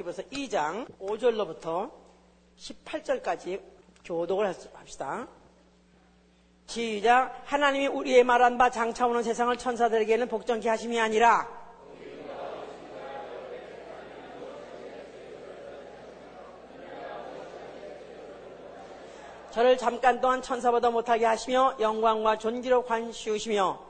히브리서 2장 5절로부터 18절까지 교독을 합시다. 시작. 하나님이 우리의 말한 바 장차 오는 세상을 천사들에게는 복종케 하심이 아니라 저를 잠깐 동안 천사보다 못하게 하시며 영광과 존귀로 관시우시며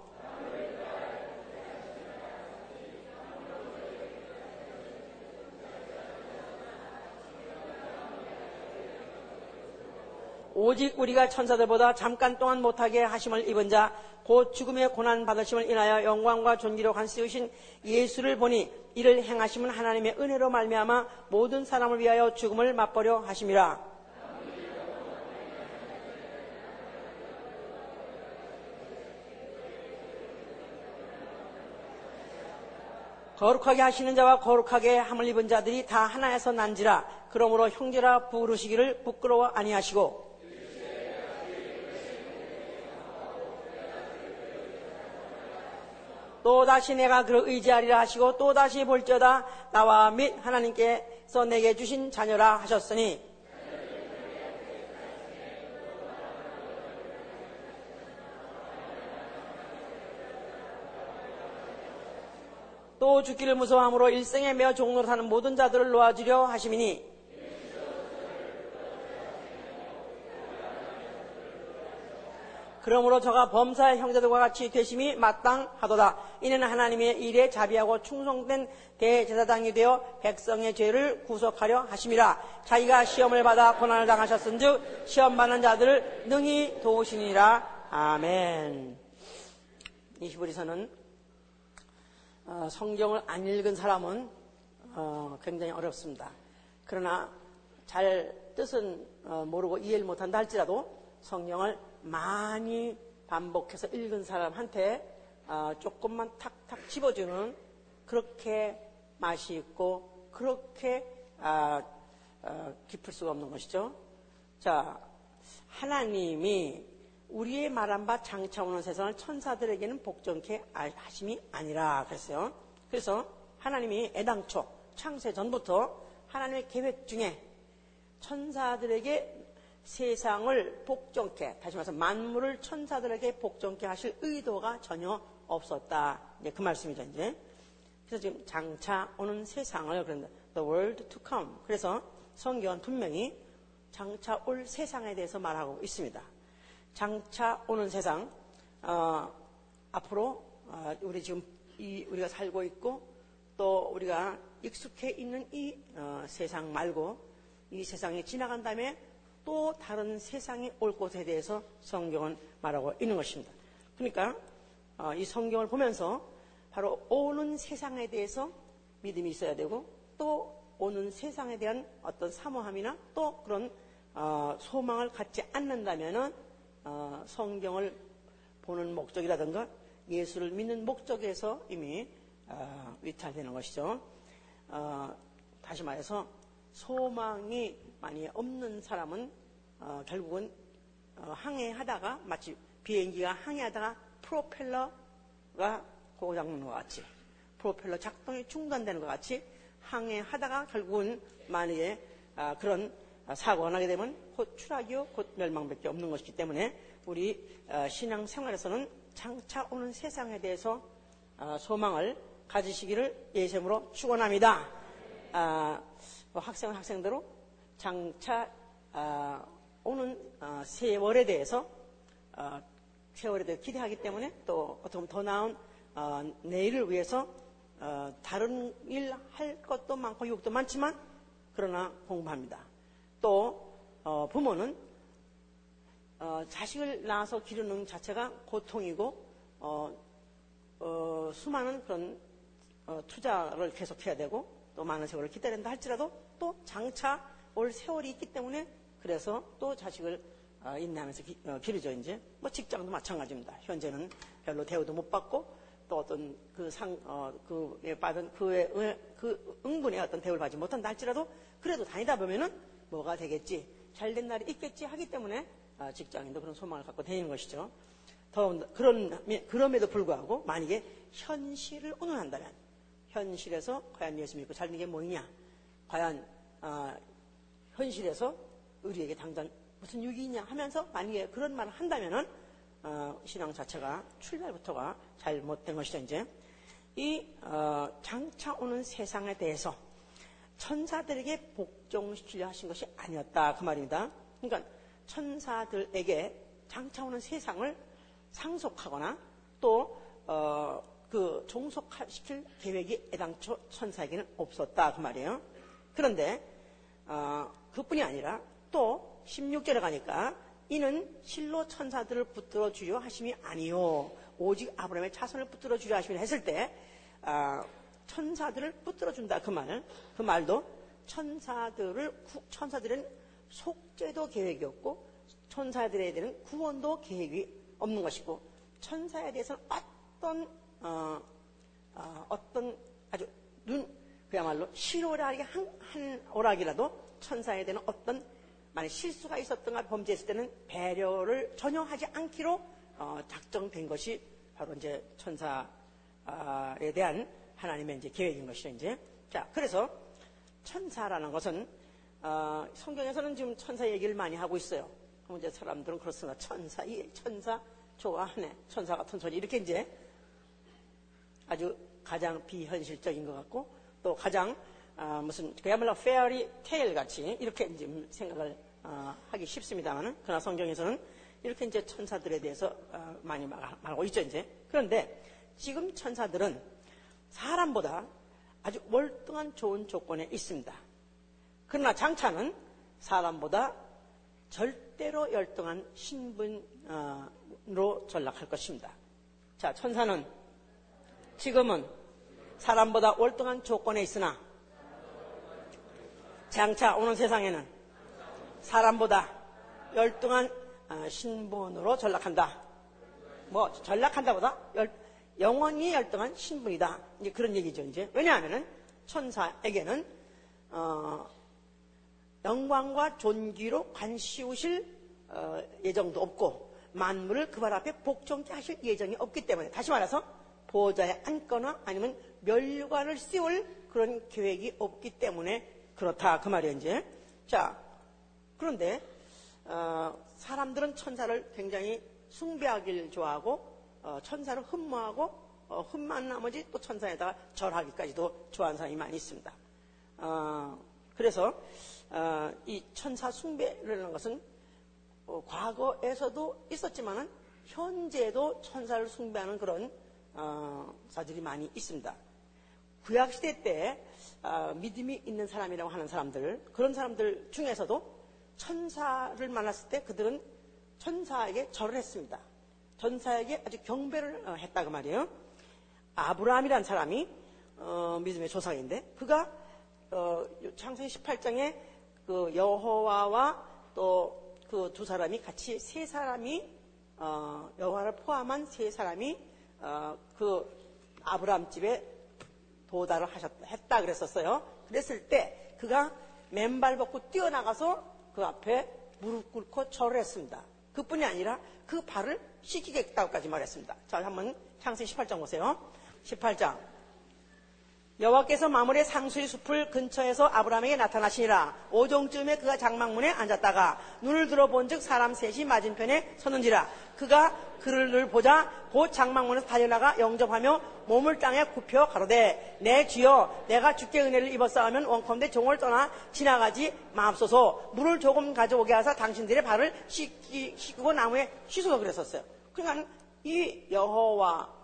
오직 우리가 천사들보다 잠깐 동안 못하게 하심을 입은 자, 곧 죽음의 고난 받으심을 인하여 영광과 존귀로 간쓰우신 예수를 보니 이를 행하심은 하나님의 은혜로 말미암아 모든 사람을 위하여 죽음을 맛보려 하심이라. 거룩하게 하시는 자와 거룩하게 함을 입은 자들이 다 하나에서 난지라 그러므로 형제라 부르시기를 부끄러워 아니하시고 또다시 내가 그를 의지하리라 하시고 또다시 볼지어다 나와 및 하나님께서 내게 주신 자녀라 하셨으니. 또 죽기를 무서워함으로 일생에 매어 종로로 사는 모든 자들을 놓아주려 하심이니 그러므로 저가 범사의 형제들과 같이 되심이 마땅하도다. 이는 하나님의 일에 자비하고 충성된 대제사장이 되어 백성의 죄를 구속하려 하심이라. 자기가 시험을 받아 고난을 당하셨은즉 시험 받는 자들을 능히 도우시니라. 아멘. 이 히브리서는 어, 성경을 안 읽은 사람은 어, 굉장히 어렵습니다. 그러나 잘 뜻은 어, 모르고 이해를 못한다 할지라도 성경을 많이 반복해서 읽은 사람한테 조금만 탁탁 집어주는 그렇게 맛이 있고 그렇게 깊을 수가 없는 것이죠. 자, 하나님이 우리의 말한 바 장차 오는 세상을 천사들에게는 복종케 하심이 아니라 그랬어요. 그래서 하나님이 애당초 창세 전부터 하나님의 계획 중에 천사들에게 세상을 복종케 다시 말해서 만물을 천사들에게 복종케 하실 의도가 전혀 없었다. 이제 그 말씀이죠, 이제. 그래서 지금 장차 오는 세상을 그런다. The world to come. 그래서 성경은 분명히 장차 올 세상에 대해서 말하고 있습니다. 장차 오는 세상, 어, 앞으로 어, 우리 지금 이, 우리가 살고 있고 또 우리가 익숙해 있는 이 어, 세상 말고 이 세상이 지나간 다음에 또 다른 세상이 올 것에 대해서 성경은 말하고 있는 것입니다. 그러니까 어, 이 성경을 보면서 바로 오는 세상에 대해서 믿음이 있어야 되고 또 오는 세상에 대한 어떤 사모함이나 또 그런 어, 소망을 갖지 않는다면은 어, 성경을 보는 목적이라든가 예수를 믿는 목적에서 이미 어, 위탈되는 것이죠. 어, 다시 말해서 소망이 많이 없는 사람은 결국은 항해하다가 마치 비행기가 항해하다가 프로펠러가 고장난 것 같이 프로펠러 작동이 중단되는 것 같이 항해하다가 결국은 만약에 그런 사고가 나게 되면 곧 추락이요, 곧 멸망밖에 없는 것이기 때문에 우리 어, 신앙 생활에서는 장차 오는 세상에 대해서 어, 소망을 가지시기를 예샘으로 축원합니다. 아, 뭐 학생은 학생대로 장차 아, 오는 어, 세월에 대해서 세월에 대해 기대하기 때문에 또 어떻게 보면 더 나은 내일을 위해서 다른 일 할 것도 많고 유혹도 많지만 그러나 공부합니다. 또 어, 부모는 어, 자식을 낳아서 기르는 자체가 고통이고 어, 어 수많은 그런 어, 투자를 계속해야 되고 또 많은 세월을 기다린다 할지라도 또 장차 올 세월이 있기 때문에 그래서 또 자식을 어, 인내하면서 기, 기르죠 이제 뭐 직장도 마찬가지입니다. 현재는 별로 대우도 못 받고 또 어떤 그 상, 어, 그에 받은 그의, 그 응분의 어떤 대우를 받지 못한다 할지라도 그래도 다니다 보면은 뭐가 되겠지, 잘 된 날이 있겠지 하기 때문에 아, 직장인도 그런 소망을 갖고 다니는 것이죠. 더 그런 그럼에도 불구하고 만약에 현실을 운운한다면 현실에서 과연 예수 믿고 잘 되는 게 뭐냐? 과연 어, 현실에서 우리에게 당장 무슨 유익이 있냐 하면서 만약에 그런 말을 한다면은 어, 신앙 자체가 출발부터가 잘못된 것이죠 이제 이 어, 장차 오는 세상에 대해서 천사들에게 복종시키려 하신 것이 아니었다 그 말입니다. 그러니까 천사들에게 장차 오는 세상을 상속하거나 또 어, 그 종속시킬 계획이 애당초 천사에게는 없었다 그 말이에요. 그런데 어, 그뿐이 아니라 또 16절에 가니까 이는 실로 천사들을 붙들어 주려 하심이 아니요 오직 아브라함의 자손을 붙들어 주려 하심이 했을 때 어, 천사들을 붙들어 준다 그 말. 그 말도 천사들을 천사들은 속죄도 계획이 없고 천사들에 대한 구원도 계획이 없는 것이고 천사에 대해서는 어떤 어, 어, 떤 아주 눈 그야말로 실오락이 한, 한 오락이라도 천사에 대한 어떤 만약 실수가 있었던가 범죄했을 때는 배려를 전혀 하지 않기로 어, 작정된 것이 바로 이제 천사에 대한 하나님의 이제 계획인 것이죠 이제 자 그래서 천사라는 것은 어, 성경에서는 지금 천사 얘기를 많이 하고 있어요. 이제 사람들은 그렇습니다. 천사, 이 천사 좋아하네. 천사 같은 소리 이렇게 이제 아주 가장 비현실적인 것 같고 또 가장 어, 무슨 그야말로 페어리 테일 같이 이렇게 이제 생각을 어, 하기 쉽습니다만은 그러나 성경에서는 이렇게 이제 천사들에 대해서 어, 많이 말하고 있죠 이제 그런데 지금 천사들은 사람보다 아주 월등한 좋은 조건에 있습니다. 그러나 장차는 사람보다 절대로 열등한 신분으로 전락할 것입니다. 자, 천사는 지금은 사람보다 월등한 조건에 있으나 장차 오는 세상에는 사람보다 열등한 어, 신분으로 전락한다. 뭐 전락한다보다 열, 영원히 열등한 신분이다. 이제 그런 얘기죠. 이제 왜냐하면은 천사에게는 어, 영광과 존귀로 관시우실 어, 예정도 없고 만물을 그 발 앞에 복종케 하실 예정이 없기 때문에 다시 말해서 보좌에 앉거나 아니면 멸관을 씌울 그런 계획이 없기 때문에 그렇다 그 말이에요 이제 자 그런데 어, 사람들은 천사를 굉장히 숭배하기를 좋아하고 어, 천사를 흠모하고 어, 흠만 나머지 또 천사에다가 절하기까지도 좋아하는 사람이 많이 있습니다. 어, 그래서 어, 이 천사 숭배라는 것은 어, 과거에서도 있었지만은 현재도 천사를 숭배하는 그런 어, 사들이 많이 있습니다. 구약 시대 때 어, 믿음이 있는 사람이라고 하는 사람들 그런 사람들 중에서도 천사를 만났을 때 그들은 천사에게 절을 했습니다. 천사에게 아주 경배를 어, 했다고 말이에요. 아브라함이라는 사람이 어, 믿음의 조상인데 그가 어, 창세기 18장에 그 여호와와 또 그 두 사람이 같이 세 사람이 어, 여호와를 포함한 세 사람이 어, 그 아브라함 집에 도달을 하셨다 했다 그랬었어요. 그랬을 때 그가 맨발 벗고 뛰어나가서 그 앞에 무릎 꿇고 절을 했습니다. 그뿐이 아니라 그 발을 씻기겠다고까지 말했습니다. 자, 한번 창세기 18장 보세요. 18장. 여호와께서 마물의 상수의 숲을 근처에서 아브라함에게 나타나시니라. 오종쯤에 그가 장막문에 앉았다가 눈을 들어본즉 사람 셋이 맞은편에 서는지라. 그가 그를 늘 보자 곧 장막문에서 달려나가 영접하며 몸을 땅에 굽혀 가로되 내 주여 내가 주께 은혜를 입었사하면 원컨대 종을 떠나 지나가지 마옵소서 물을 조금 가져오게 하사 당신들의 발을 씻기, 씻고 나무에 씻어서 그랬었어요. 그러니까 이 여호와와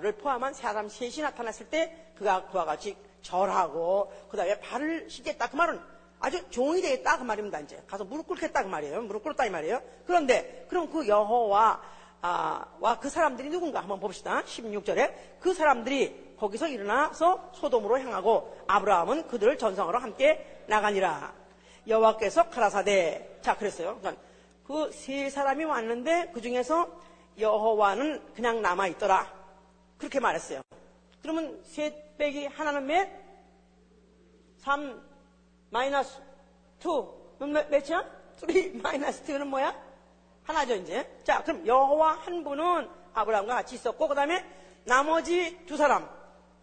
를 포함한 사람 셋이 나타났을 때 그가 그와 같이 절하고 그 다음에 발을 씻겠다. 그 말은 아주 종이 되겠다. 그 말입니다 이제. 가서 무릎 꿇겠다. 그 말이에요. 무릎 꿇었다 이 말이에요. 그런데 그럼 그 여호와 아, 와그 사람들이 누군가 한번 봅시다. 16절에. 그 사람들이 거기서 일어나서 소돔으로 향하고 아브라함은 그들을 전성으로 함께 나가니라. 여호와께서 가라사대. 자 그랬어요. 그러니까 그 세 사람이 왔는데 그 중에서 여호와는 그냥 남아 있더라. 그렇게 말했어요. 그러면 셋 빼기 하나는 몇? 3 마이너스 2는 몇, 몇이야? 3 마이너스 2는 뭐야? 하나죠 이제. 자 그럼 여호와 한 분은 아브라함과 같이 있었고 그 다음에 나머지 두 사람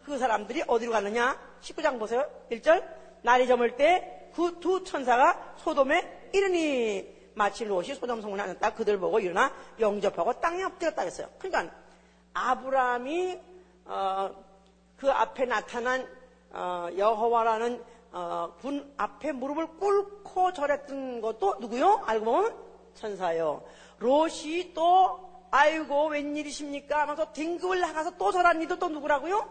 그 사람들이 어디로 갔느냐? 19장 보세요. 1절 날이 저물 때 그 두 천사가 소돔에 이르니 마치 롯이 소돔 성문에 앉았다 그들 보고 일어나 영접하고 땅에 엎드렸다 그랬어요. 그러니까 아브라함이 어, 그 앞에 나타난 어, 여호와라는 어, 군 앞에 무릎을 꿇고 절했던 것도 누구요? 알고 보면 천사요. 롯이 또 아이고 웬일이십니까? 하면서 등급을 나가서 또 절한 이도 또 누구라고요?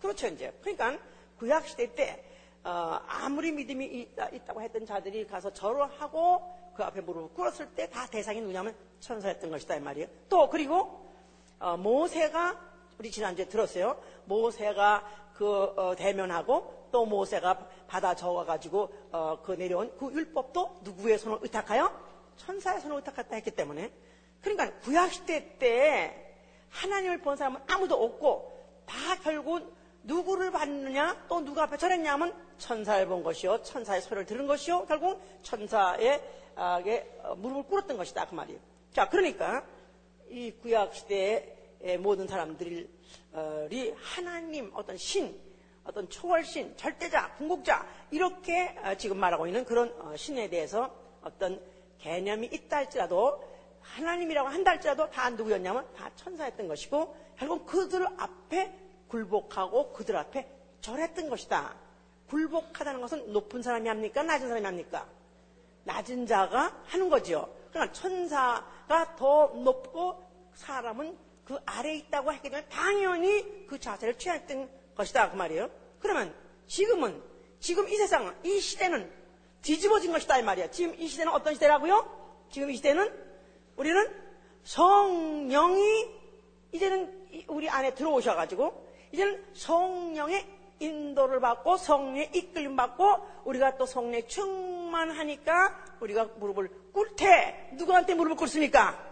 그렇죠 이제. 그러니까 구약 시대 때 어, 아무리 믿음이 있다, 있다고 했던 자들이 가서 절을 하고 그 앞에 무릎을 꿇었을 때 다 대상이 누구냐면 천사였던 것이다 이 말이에요. 또 그리고 어, 모세가 우리 지난주에 들었어요. 모세가 그 어, 대면하고 또 모세가 바다 저어가지고 어, 그 내려온 그 율법도 누구의 손을 의탁하여 천사의 손을 의탁했다 했기 때문에 그러니까 구약 시대 때 하나님을 본 사람은 아무도 없고 다 결국 누구를 봤느냐 또 누구 앞에 절했냐 하면 천사를 본 것이요 천사의 소리를 들은 것이요 결국 천사의 아, 무릎을 꿇었던 것이다 그 말이에요. 자 그러니까 이 구약 시대의 모든 사람들이 하나님 어떤 신 어떤 초월신, 절대자, 궁극자 이렇게 어, 지금 말하고 있는 그런 어, 신에 대해서 어떤 개념이 있다 할지라도 하나님이라고 한다 할지라도 다 누구였냐면 다 천사였던 것이고 결국 그들 앞에 굴복하고 그들 앞에 절했던 것이다. 굴복하다는 것은 높은 사람이 합니까? 낮은 사람이 합니까? 낮은 자가 하는 거지요. 그러니까 천사가 더 높고 사람은 그 아래에 있다고 했기 때문에 당연히 그 자세를 취했던 것이다. 그 말이에요. 그러면 지금은, 지금 이 세상은, 이 시대는 뒤집어진 것이다. 이 말이야. 지금 이 시대는 어떤 시대라고요? 지금 이 시대는 우리는 성령이 이제는 우리 안에 들어오셔가지고 이제는 성령의 인도를 받고 성령의 이끌림 받고 우리가 또 성령에 충만하니까 우리가 무릎을 꿇되 누구한테 무릎을 꿇습니까?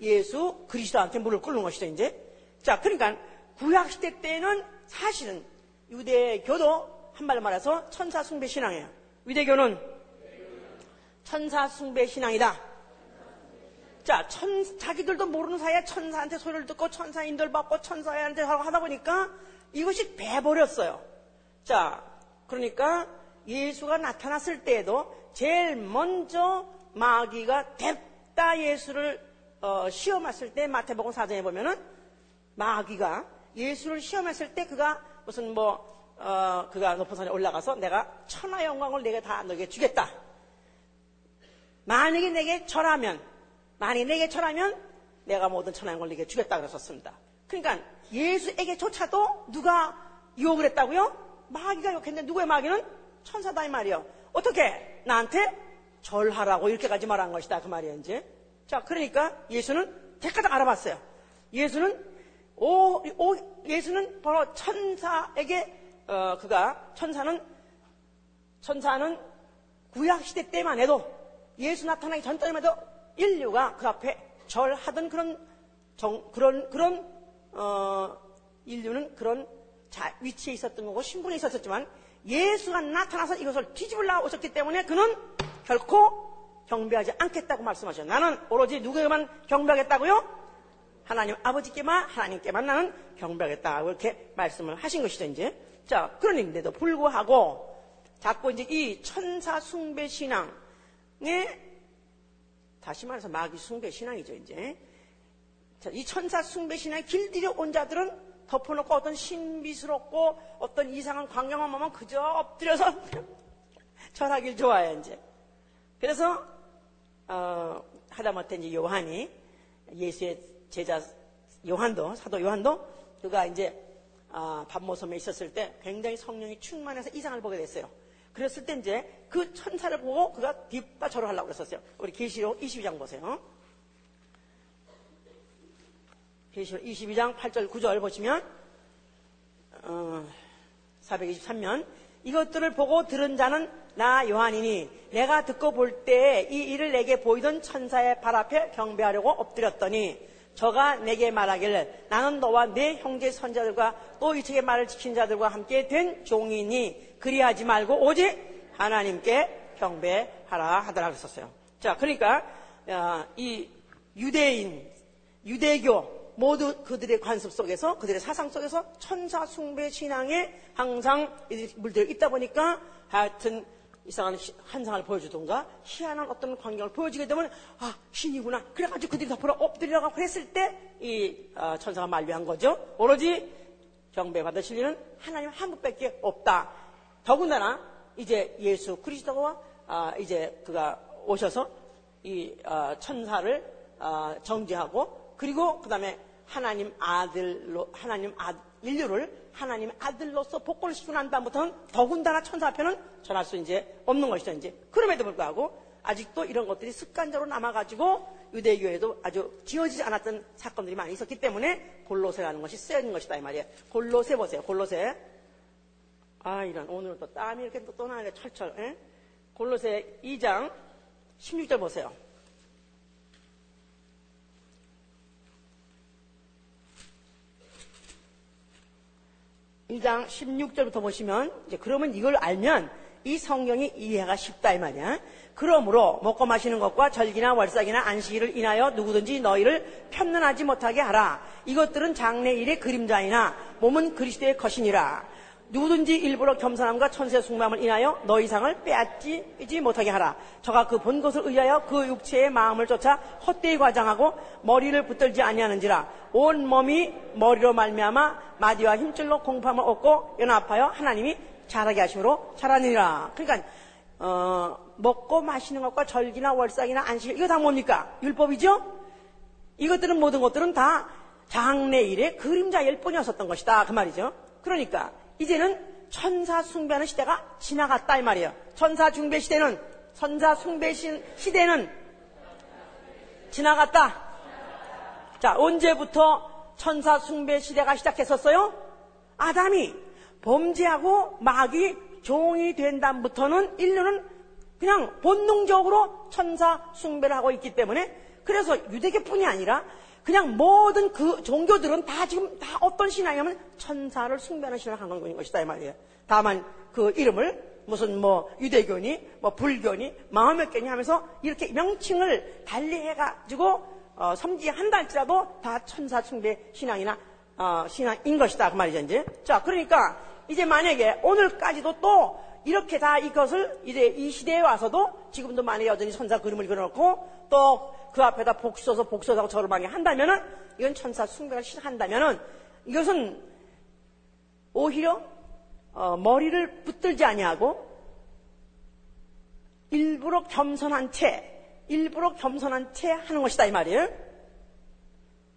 예수 그리스도한테 무릎을 꿇는 것이죠 이제. 자 그러니까 구약 시대 때는 사실은 유대교도 한말로 말해서 천사 숭배 신앙이에요. 유대교는 천사 숭배 신앙이다. 자, 천, 자기들도 모르는 사이에 천사한테 소리를 듣고 천사 인들 받고 천사한테 하다 보니까 이것이 배버렸어요. 자, 그러니까 예수가 나타났을 때에도 제일 먼저 마귀가 뎁다 예수를 어, 시험했을 때 마태복음 사정에 보면은 마귀가 예수를 시험했을 때 그가 무슨 뭐 어, 그가 높은 산에 올라가서 내가 천하 영광을 내게 다 너에게 주겠다. 만약에 내게 절하면 만약에 내게 절하면 내가 모든 천하 영광을 내게 주겠다 그랬었습니다. 그러니까 예수에게조차도 누가 유혹을 했다고요? 마귀가 욕했는데 누구의 마귀는 천사다 이 말이요. 어떻게 나한테 절하라고 이렇게까지 말한 것이다 그 말이에요 이제. 자 그러니까 예수는 대가닥 알아봤어요. 예수는 오, 오, 예수는 바로 천사에게 어, 그가 천사는 천사는 구약 시대 때만 해도 예수 나타나기 전 때만 해도 인류가 그 앞에 절하던 그런 정, 그런 그런 어, 인류는 그런 자, 위치에 있었던 거고 신분에 있었지만 예수가 나타나서 이것을 뒤집으려 오셨기 때문에 그는 결코 경배하지 않겠다고 말씀하셨어요. 나는 오로지 누구에게만 경배하겠다고요? 하나님 아버지께만 하나님께만 나는 경배하겠다 이렇게 말씀을 하신 것이죠 이제 자 그런데도 불구하고 자꾸 이제 이 천사 숭배 신앙에 다시 말해서 마귀 숭배 신앙이죠 이제 자, 이 천사 숭배 신앙에 길들여 온 자들은 덮어놓고 어떤 신비스럽고 어떤 이상한 광경만 보면 그저 엎드려서 절하길 좋아해 이제 그래서 어, 하다못해 이제 요한이 예수의 제자 요한도 사도 요한도 그가 이제 아, 밤모섬에 있었을 때 굉장히 성령이 충만해서 이상을 보게 됐어요. 그랬을 때 이제 그 천사를 보고 그가 뒷바 절을 하려고 그랬었어요. 우리 계시록 22장 보세요. 계시록 22장 8절 9절 보시면 어, 423면 이것들을 보고 들은 자는 나 요한이니 내가 듣고 볼때이 일을 내게 보이던 천사의 발 앞에 경배하려고 엎드렸더니 저가 내게 말하기를 나는 너와 내 형제 선자들과 또 이 책의 말을 지킨 자들과 함께 된 종이니 그리하지 말고 오직 하나님께 경배하라 하더라 그랬었어요. 자, 그러니까 어, 이 유대인, 유대교 모두 그들의 관습 속에서 그들의 사상 속에서 천사 숭배 신앙에 항상 물들어 있다 보니까 하여튼 이상한 희- 환상을 보여주던가 희한한 어떤 광경을 보여주게 되면 아 신이구나. 그래가지고 그들이 덮으러 엎드리라고 했을 때 이 천사가 만류한 거죠. 오로지 경배받으실 일은 하나님 한 분밖에 없다. 더군다나 이제 예수 그리스도가 아, 이제 그가 오셔서 이 어, 천사를 어, 정죄하고 그리고 그 다음에 하나님 아들로 하나님 아, 인류를 하나님 아들로서 난 다음부터는 더군다나 천사 앞에는 전할 수 이제 없는 것이죠 이제 그럼에도 불구하고 아직도 이런 것들이 습관적으로 남아가지고 유대교에도 아주 지어지지 않았던 사건들이 많이 있었기 때문에 골로새라는 것이 쓰여진 것이다 이 말이에요 골로새 보세요 골로새 아 이런 오늘은 또 땀이 이렇게 또 떠나네 철철 에? 골로새 2장 16절 보세요. 일장 16절부터 보시면, 이제 그러면 이걸 알면 이 성경이 이해가 쉽다 이 말이야. 그러므로 먹고 마시는 것과 절기나 월삭이나 안식일을 인하여 누구든지 너희를 편론하지 못하게 하라. 이것들은 장래일의 그림자이나 몸은 그리스도의 것이니라. 누구든지 일부러 겸손함과 천세 숭배함을 인하여 너희 상을 빼앗지 못하게 하라. 저가 그 본 것을 의하여 그 육체의 마음을 쫓아 헛되이 과장하고 머리를 붙들지 아니하는지라. 온 몸이 머리로 말미암아 마디와 힘줄로 공포함을 얻고 연합하여 하나님이 자라게 하심으로 자라니라. 그러니까 어, 먹고 마시는 것과 절기나 월삭이나 안식 이거 다 뭡니까? 율법이죠? 이것들은 모든 것들은 다 장래일의 그림자일 뿐이었었던 것이다. 그 말이죠. 그러니까 이제는 천사 숭배하는 시대가 지나갔다 이 말이에요. 천사 숭배 시대는 천사 숭배 시- 시대는 지나갔다. 자, 언제부터 천사 숭배 시대가 시작했었어요? 아담이 범죄하고 마귀 종이 된 다음부터는 인류는 그냥 본능적으로 천사 숭배를 하고 있기 때문에 그래서 유대교뿐이 아니라 그냥 모든 그 종교들은 다 지금 다 어떤 신앙이냐면 천사를 숭배하는 신앙을 한 것이다 이 말이에요. 다만 그 이름을 무슨 뭐 유대교니 뭐 불교니 마음의교니 하면서 이렇게 명칭을 달리해가지고 어, 섬지한다 할지라도 다 천사 숭배 신앙이나 어, 신앙인 것이다 그 말이죠 이제. 자 그러니까 이제 만약에 오늘까지도 또 이렇게 다 이것을 이제 이 시대에 와서도 지금도 만약에 여전히 천사 그림을 그려놓고 또 그 앞에다 복 써서 복 써서 저를 방해 한다면은 이건 천사 숭배를 시작한다면은 이것은 오히려 어, 머리를 붙들지 아니하고 일부러 겸손한 채, 일부러 겸손한 채 하는 것이다 이 말이에요.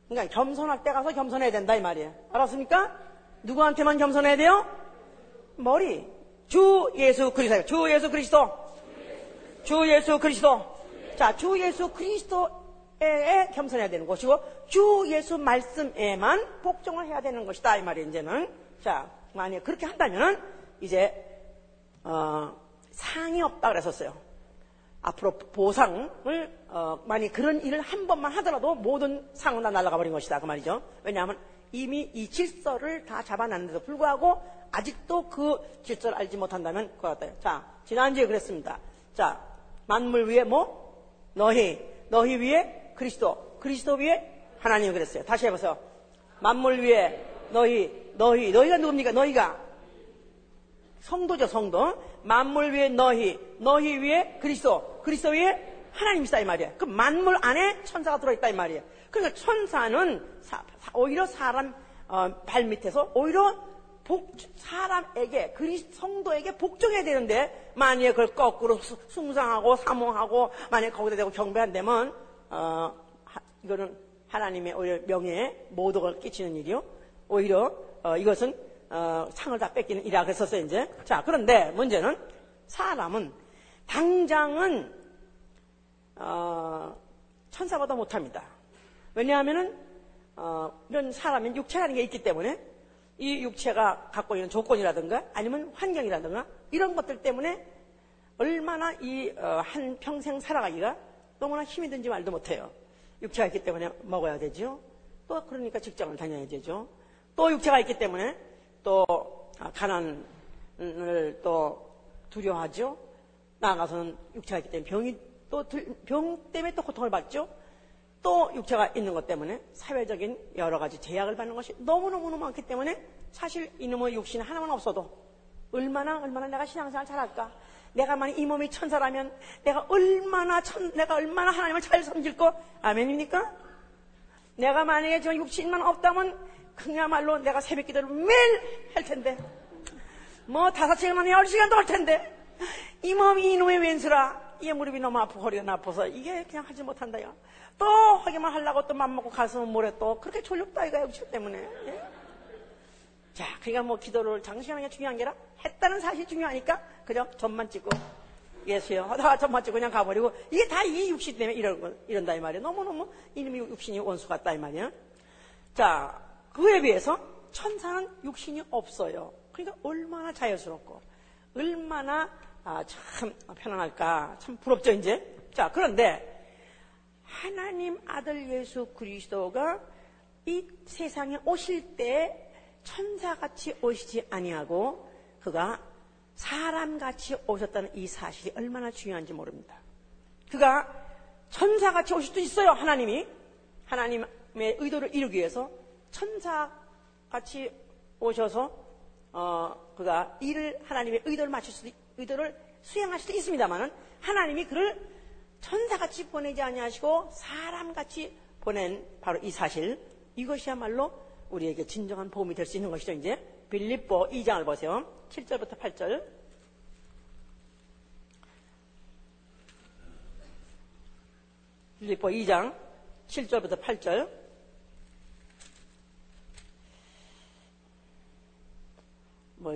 그러니까 겸손할 때 가서 겸손해야 된다 이 말이에요. 알았습니까? 누구한테만 겸손해야 돼요? 머리. 주 예수 그리스도. 주 예수 그리스도. 주 예수 그리스도. 자, 주 예수 그리스도에 겸손해야 되는 것이고, 주 예수 말씀에만 복종을 해야 되는 것이다 이 말이에요. 이제는. 자, 만약 그렇게 한다면은 이제 어, 상이 없다 그랬었어요. 앞으로 보상을 어, 만약 그런 일을 한 번만 하더라도 모든 상은 다 날아가 버린 것이다 그 말이죠. 왜냐하면 이미 이 질서를 다 잡아놨는데도 불구하고 아직도 그 질서를 알지 못한다면 그거 같아요. 자 지난주에 그랬습니다. 자 만물 위에 뭐 너희 너희 위에 그리스도 그리스도 위에 하나님 그랬어요. 다시 해보세요. 만물 위에 너희 너희 너희가 누굽니까? 너희가 성도죠, 성도. 만물 위에 너희, 너희 위에 그리스도, 그리스도 위에 하나님 있다 이 말이에요. 그 만물 안에 천사가 들어있다 이 말이에요. 그러니까 천사는 사- 사- 오히려 사람 어, 발 밑에서 오히려 복, 사람에게 그리 성도에게 복종해야 되는데 만약에 그걸 거꾸로 수- 숭상하고 사모하고 만약에 거기다 대고 경배한다면 어, 하- 이거는 하나님의 오히려 명예에 모독을 끼치는 일이요. 오히려 어, 이것은 어, 상을 다 뺏기는 일이라 그랬었어요 이제. 자 그런데 문제는 사람은 당장은 어, 천사보다 못합니다. 왜냐하면은 어, 이런 사람은 육체라는 게 있기 때문에 이 육체가 갖고 있는 조건이라든가 아니면 환경이라든가 이런 것들 때문에 얼마나 이 한 평생 살아가기가 너무나 힘이 든지 말도 못해요. 육체가 있기 때문에 먹어야 되죠. 또 그러니까 직장을 다녀야 되죠. 또 육체가 있기 때문에 또 아, 가난을 또 두려워하죠. 나아가서는 육체가 있기 때문에 병이 또 들- 병 때문에 또 고통을 받죠. 또 육체가 있는 것 때문에 사회적인 여러 가지 제약을 받는 것이 너무너무 많기 때문에 사실 이놈의 육신 하나만 없어도 얼마나 얼마나 내가 신앙생활 잘할까 내가 만약 이 몸이 천사라면 내가 얼마나 천, 내가 얼마나 하나님을 잘 섬길 거 아멘입니까? 내가 만약에 저 육신만 없다면 그야말로 내가 새벽 기도를 매일 할 텐데 뭐 다섯 시간만 열 시간도 할 텐데 이 몸이 이놈의 왼수라 이 무릎이 너무 아프고 허리가 나빠서 이게 그냥 하지 못한다요. 또 하기만 하려고 또 맘먹고 가슴은 모래 또 그렇게 졸렸다 이거 육신 때문에. 예? 자, 그러니까 뭐 기도를 장시하는 게 중요한 게 아니라 했다는 사실이 중요하니까 그냥 점만 찍고 예수요 하다가 점만 찍고 그냥 가버리고 이게 다 이 육신 때문에 이런 거, 이런다 이 말이에요. 너무 너무 이놈이 육신이 원수 같다 이 말이에요. 자, 그에 비해서 천사는 육신이 없어요. 그러니까 얼마나 자연스럽고 얼마나 아, 참 편안할까 참 부럽죠 이제. 자, 그런데 하나님 아들 예수 그리스도가 이 세상에 오실 때 천사같이 오시지 아니하고 그가 사람같이 오셨다는 이 사실이 얼마나 중요한지 모릅니다. 그가 천사같이 오실 수도 있어요. 하나님이 하나님의 의도를 이루기 위해서 천사같이 오셔서 어, 그가 일을 하나님의 의도를 맞출 수도 의도를 수행할 수도 있습니다만은 하나님이 그를 천사같이 보내지 아니하시고 사람같이 보낸 바로 이 사실 이것이야말로 우리에게 진정한 보험이 될 수 있는 것이죠. 이제 빌립보 2장을 보세요. 7절부터 8절. 빌립보 2장 7절부터 8절.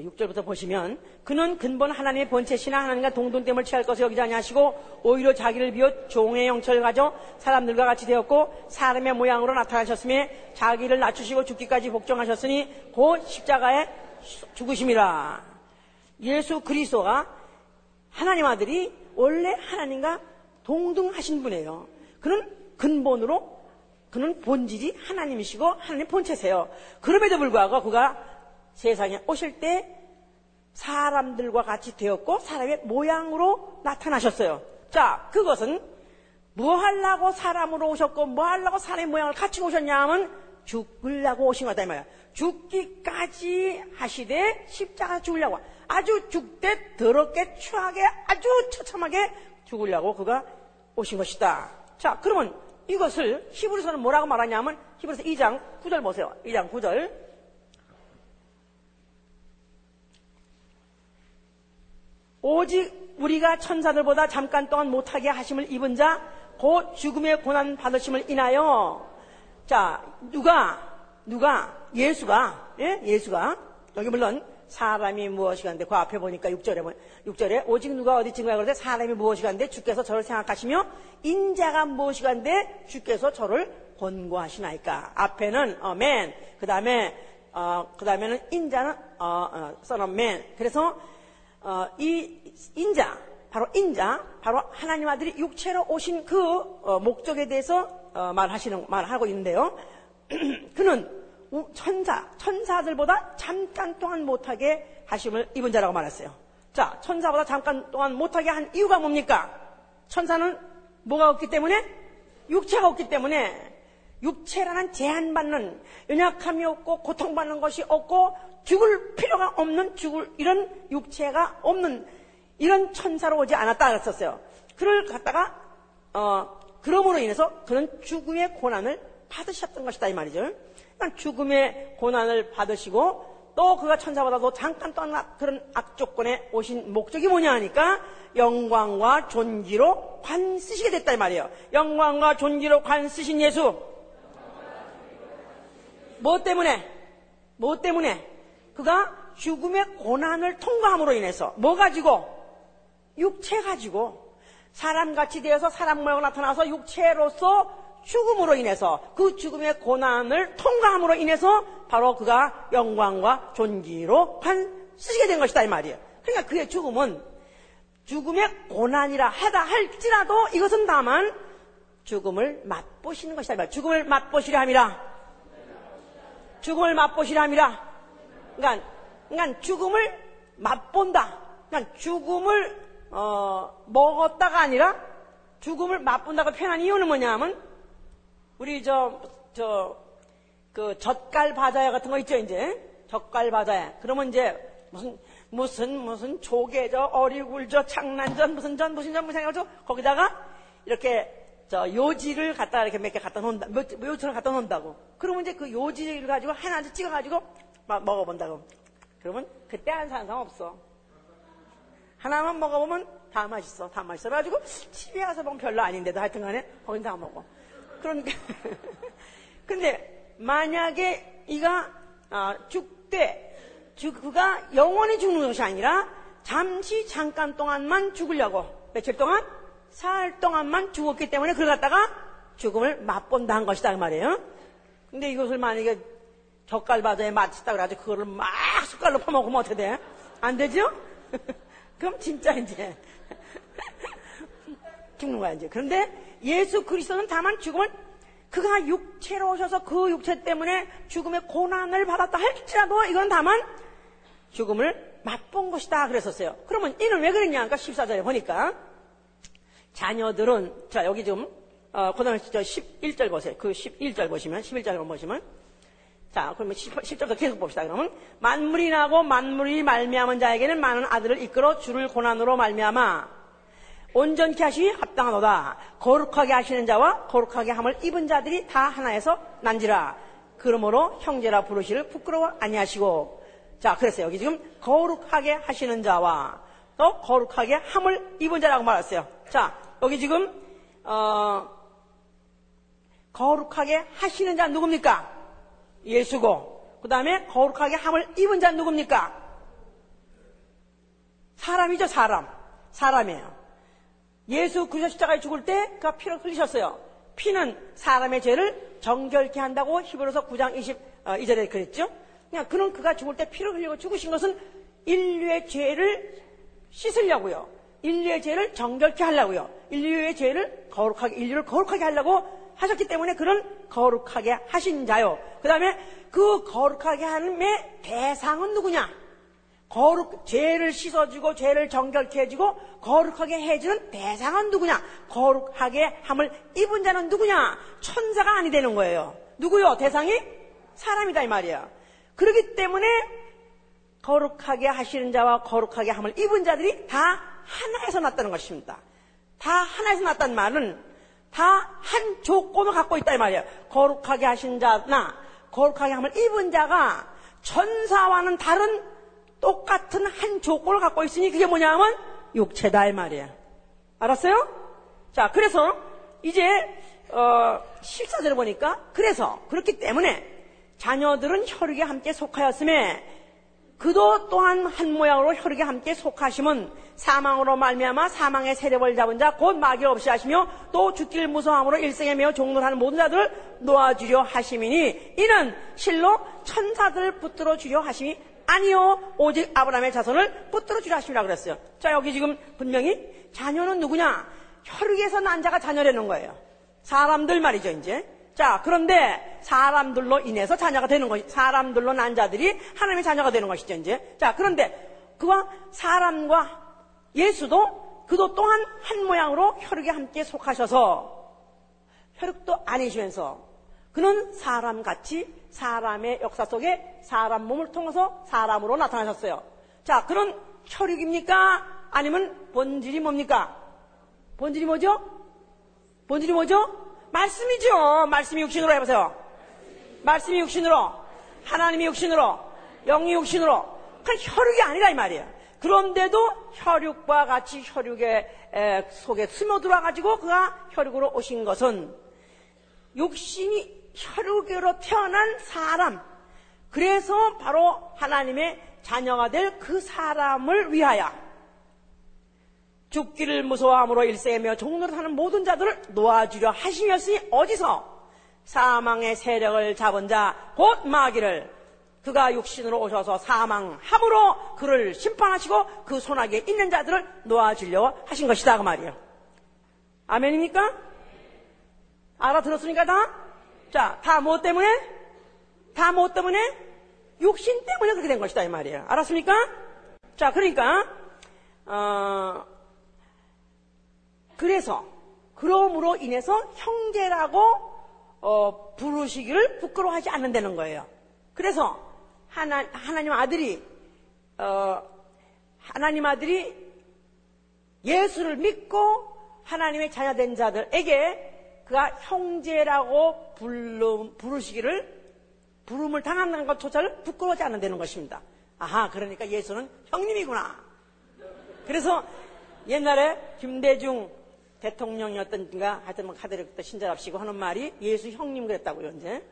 6절부터 보시면 그는 근본 하나님의 본체시나 하나님과 동등됨을 취할 것을 여기지 아니하시고 오히려 자기를 비웃 종의 영철을 가져 사람들과 같이 되었고 사람의 모양으로 나타나셨음에 자기를 낮추시고 죽기까지 복종하셨으니 곧 십자가에 죽으심이라 예수 그리스도가 하나님 아들이 원래 하나님과 동등하신 분이에요. 그는 근본으로 그는 본질이 하나님이시고 하나님 본체세요. 그럼에도 불구하고 그가 세상에 오실 때 사람들과 같이 되었고 사람의 모양으로 나타나셨어요. 자, 그것은 뭐 하려고 사람으로 오셨고 뭐 하려고 사람의 모양을 같이 오셨냐 하면 죽으려고 오신 거다 이 말이야. 죽기까지 하시되 십자가 죽으려고 아주 죽되 더럽게 추하게 아주 처참하게 죽으려고 그가 오신 것이다. 자, 그러면 이것을 히브리서는 뭐라고 말하냐면 히브리서 2장 9절 보세요. 2장 9절. 오직 우리가 천사들보다 잠깐 동안 못하게 하심을 입은 자, 곧 죽음의 고난 받으심을 인하여, 자, 누가, 누가, 예수가, 예? 예수가, 여기 물론 사람이 무엇이 간데, 그 앞에 보니까 6절에, 6절에, 오직 누가 어디 증거야 그러데 사람이 무엇이 간데 주께서 저를 생각하시며, 인자가 무엇이 간데 주께서 저를 권고하시나이까. 앞에는, 어, 맨, 그 다음에, 어, 그 다음에는 인자는, 어, 어, son. 그래서, 어, 이 인자, 바로 인자, 바로 하나님 아들이 육체로 오신 그 어, 목적에 대해서 어, 말하시는 말하고 있는데요. 그는 천사, 천사들보다 잠깐 동안 못하게 하심을 입은 자라고 말했어요. 자, 천사보다 잠깐 동안 못하게 한 이유가 뭡니까? 천사는 뭐가 없기 때문에? 육체가 없기 때문에 육체라는 제한받는 연약함이 없고 고통받는 것이 없고 죽을 필요가 없는 죽을 이런 육체가 없는 이런 천사로 오지 않았다 그랬었어요. 그를 갖다가 어 그러므로 인해서 그는 죽음의 고난을 받으셨던 것이다 이 말이죠. 그러니까 죽음의 고난을 받으시고 또 그가 천사보다도 잠깐 동안 그런 악조건에 오신 목적이 뭐냐 하니까 영광과 존귀로 관 쓰시게 됐다 이 말이에요. 영광과 존귀로 관 쓰신 예수. 뭐 때문에? 뭐 때문에? 그가 죽음의 고난을 통과함으로 인해서 뭐 가지고? 육체 가지고 사람같이 되어서 사람 모양 나타나서 육체로서 죽음으로 인해서 그 죽음의 고난을 통과함으로 인해서 바로 그가 영광과 존귀로 한 쓰시게 된 것이다 이 말이에요. 그러니까 그의 죽음은 죽음의 고난이라 하다 할지라도 이것은 다만 죽음을 맛보시는 것이다 이 말이에요. 죽음을 맛보시려 함이라. 죽음을 맛보시려 함이라. 그러니까, 그러니까 죽음을 맛본다. 그러니까 죽음을 어, 먹었다가 아니라 죽음을 맛본다고 표현한 이유는 뭐냐면 우리 저, 저, 그 젓갈 바자야 같은 거 있죠, 이제? 젓갈 바자야. 그러면 이제 무슨, 무슨, 무슨 조개, 저 어리굴, 저 장난전, 무슨 전, 무슨 전, 무슨 해가지고 거기다가 이렇게 저 요지를 갖다 이렇게 몇 개 갖다 놓는다. 몇, 요지를 갖다 놓는다고. 그러면 이제 그 요지를 가지고 하나씩 찍어가지고 막 먹어본다고. 그러면 그때 안 사는 사람 없어. 하나만 먹어보면 다 맛있어. 다 맛있어. 그래가지고 집에 가서 보면 별로 아닌데도 하여튼 간에 거긴 다 먹어. 그러니까. 근데 만약에 이가 아, 죽되 죽, 그가 영원히 죽는 것이 아니라 잠시 잠깐 동안만 죽으려고 며칠 동안 살 동안만 죽었기 때문에 그걸 갖다가 죽음을 맛본다 한 것이다 그 말이에요. 근데 이것을 만약에 젓갈 바다에 맛있다 그래가지고 그거를 막 숟갈로 퍼먹으면 어떻게 돼? 안 되죠? 그럼 진짜 이제 죽는 거야 이제. 그런데 예수 그리스도는 다만 죽음을 그가 육체로 오셔서 그 육체 때문에 죽음의 고난을 받았다 할지라도 이건 다만 죽음을 맛본 것이다 그랬었어요. 그러면 이는 왜 그랬냐? 그러니까 14절에 보니까 자녀들은 자 여기 지금 어, 고등학교 11절 보세요. 그 11절 보시면 11절 보시면 자 그러면 10, 10절부터 계속 봅시다. 그러면 만물이 나고 만물이 말미암은 자에게는 많은 아들을 이끌어 주를 고난으로 말미암아 온전케 하시기 합당하노다. 거룩하게 하시는 자와 거룩하게 함을 입은 자들이 다 하나에서 난지라. 그러므로 형제라 부르시를 부끄러워 아니하시고 자 그랬어요. 여기 지금 거룩하게 하시는 자와 또 거룩하게 함을 입은 자라고 말했어요. 자 여기 지금 어, 거룩하게 하시는 자 누굽니까? 예수고 그 다음에 거룩하게 함을 입은 자 누굽니까? 사람이죠 사람 사람이에요. 예수 그리스도 십자가에 죽을 때 그가 피를 흘리셨어요. 피는 사람의 죄를 정결케 한다고 히브리서 9장 22절에 그랬죠. 그냥 그는 그가 죽을 때 피를 흘리고 죽으신 것은 인류의 죄를 씻으려고요. 인류의 죄를 정결케 하려고요. 인류의 죄를 거룩하게 인류를 거룩하게 하려고 하셨기 때문에 그런 거룩하게 하신 자요. 그 다음에 그 거룩하게 하는의 대상은 누구냐? 거룩 죄를 씻어주고 죄를 정결케 해주고 거룩하게 해주는 대상은 누구냐? 거룩하게 함을 입은 자는 누구냐? 천사가 아니 되는 거예요. 누구요? 대상이 사람이다 이 말이야. 그렇기 때문에 거룩하게 하시는 자와 거룩하게 함을 입은 자들이 다 하나에서 났다는 것입니다. 다 하나에서 났다는 말은 다 한 조건을 갖고 있다 이 말이에요. 거룩하게 하신 자나 거룩하게 함을 입은 자가 천사와는 다른 똑같은 한 조건을 갖고 있으니 그게 뭐냐면 육체다 이 말이에요. 알았어요? 자, 그래서 이제 어, 14절을 보니까 그래서 그렇기 때문에 자녀들은 혈육에 함께 속하였음에 그도 또한 한 모양으로 혈육에 함께 속하심은 사망으로 말미암아 사망의 세력을 잡은 자 곧 마귀 없이 하시며 또 죽길 무서함으로 일생에 매어 종로하는 모든 자들을 놓아주려 하심이니 이는 실로 천사들을 붙들어 주려 하심이 아니요 오직 아브라함의 자손을 붙들어 주려 하심이라 그랬어요. 자 여기 지금 분명히 자녀는 누구냐? 혈육에서 난 자가 자녀라는 거예요. 사람들 말이죠 이제. 자, 그런데 사람들로 인해서 자녀가 되는 것이, 사람들로 난 자들이 하나님의 자녀가 되는 것이죠, 이제. 자, 그런데 그와 사람과 예수도 그도 또한 한 모양으로 혈육에 함께 속하셔서 혈육도 아니시면서 그는 사람같이 사람의 역사 속에 사람 몸을 통해서 사람으로 나타나셨어요. 자, 그런 혈육입니까? 아니면 본질이 뭡니까? 본질이 뭐죠? 본질이 뭐죠? 말씀이죠. 말씀이 육신으로 해보세요. 말씀이 육신으로, 하나님이 육신으로, 영이 육신으로. 그건 혈육이 아니라 이 말이에요. 그런데도 혈육과 같이 혈육의 속에 스며들어 가지고 그가 혈육으로 오신 것은 육신이 혈육으로 태어난 사람. 그래서 바로 하나님의 자녀가 될 그 사람을 위하여 죽기를 무서워함으로 일세며 종로로 사는 모든 자들을 놓아주려 하시면서 어디서 사망의 세력을 잡은 자 곧 마귀를 그가 육신으로 오셔서 사망함으로 그를 심판하시고 그 손아귀에 있는 자들을 놓아주려 하신 것이다 그 말이에요. 아멘입니까? 알아들었습니까 다? 자, 다 뭐 때문에? 다 뭐 때문에? 육신 때문에 그렇게 된 것이다 이 말이에요. 알았습니까? 자, 그러니까 어, 그래서 그러므로 인해서 형제라고 어, 부르시기를 부끄러워하지 않는다는 거예요. 그래서 하나, 하나님 아들이 어, 하나님 아들이 예수를 믿고 하나님의 자녀된 자들에게 그가 형제라고 부르, 부르시기를 부름을 당하는 것조차를 부끄러워하지 않는다는 것입니다. 아하, 그러니까 예수는 형님이구나. 그래서 옛날에 김대중 대통령이었던가 하여튼 뭐 카드를 신자랍시고 하는 말이 예수 형님 그랬다고요, 이제.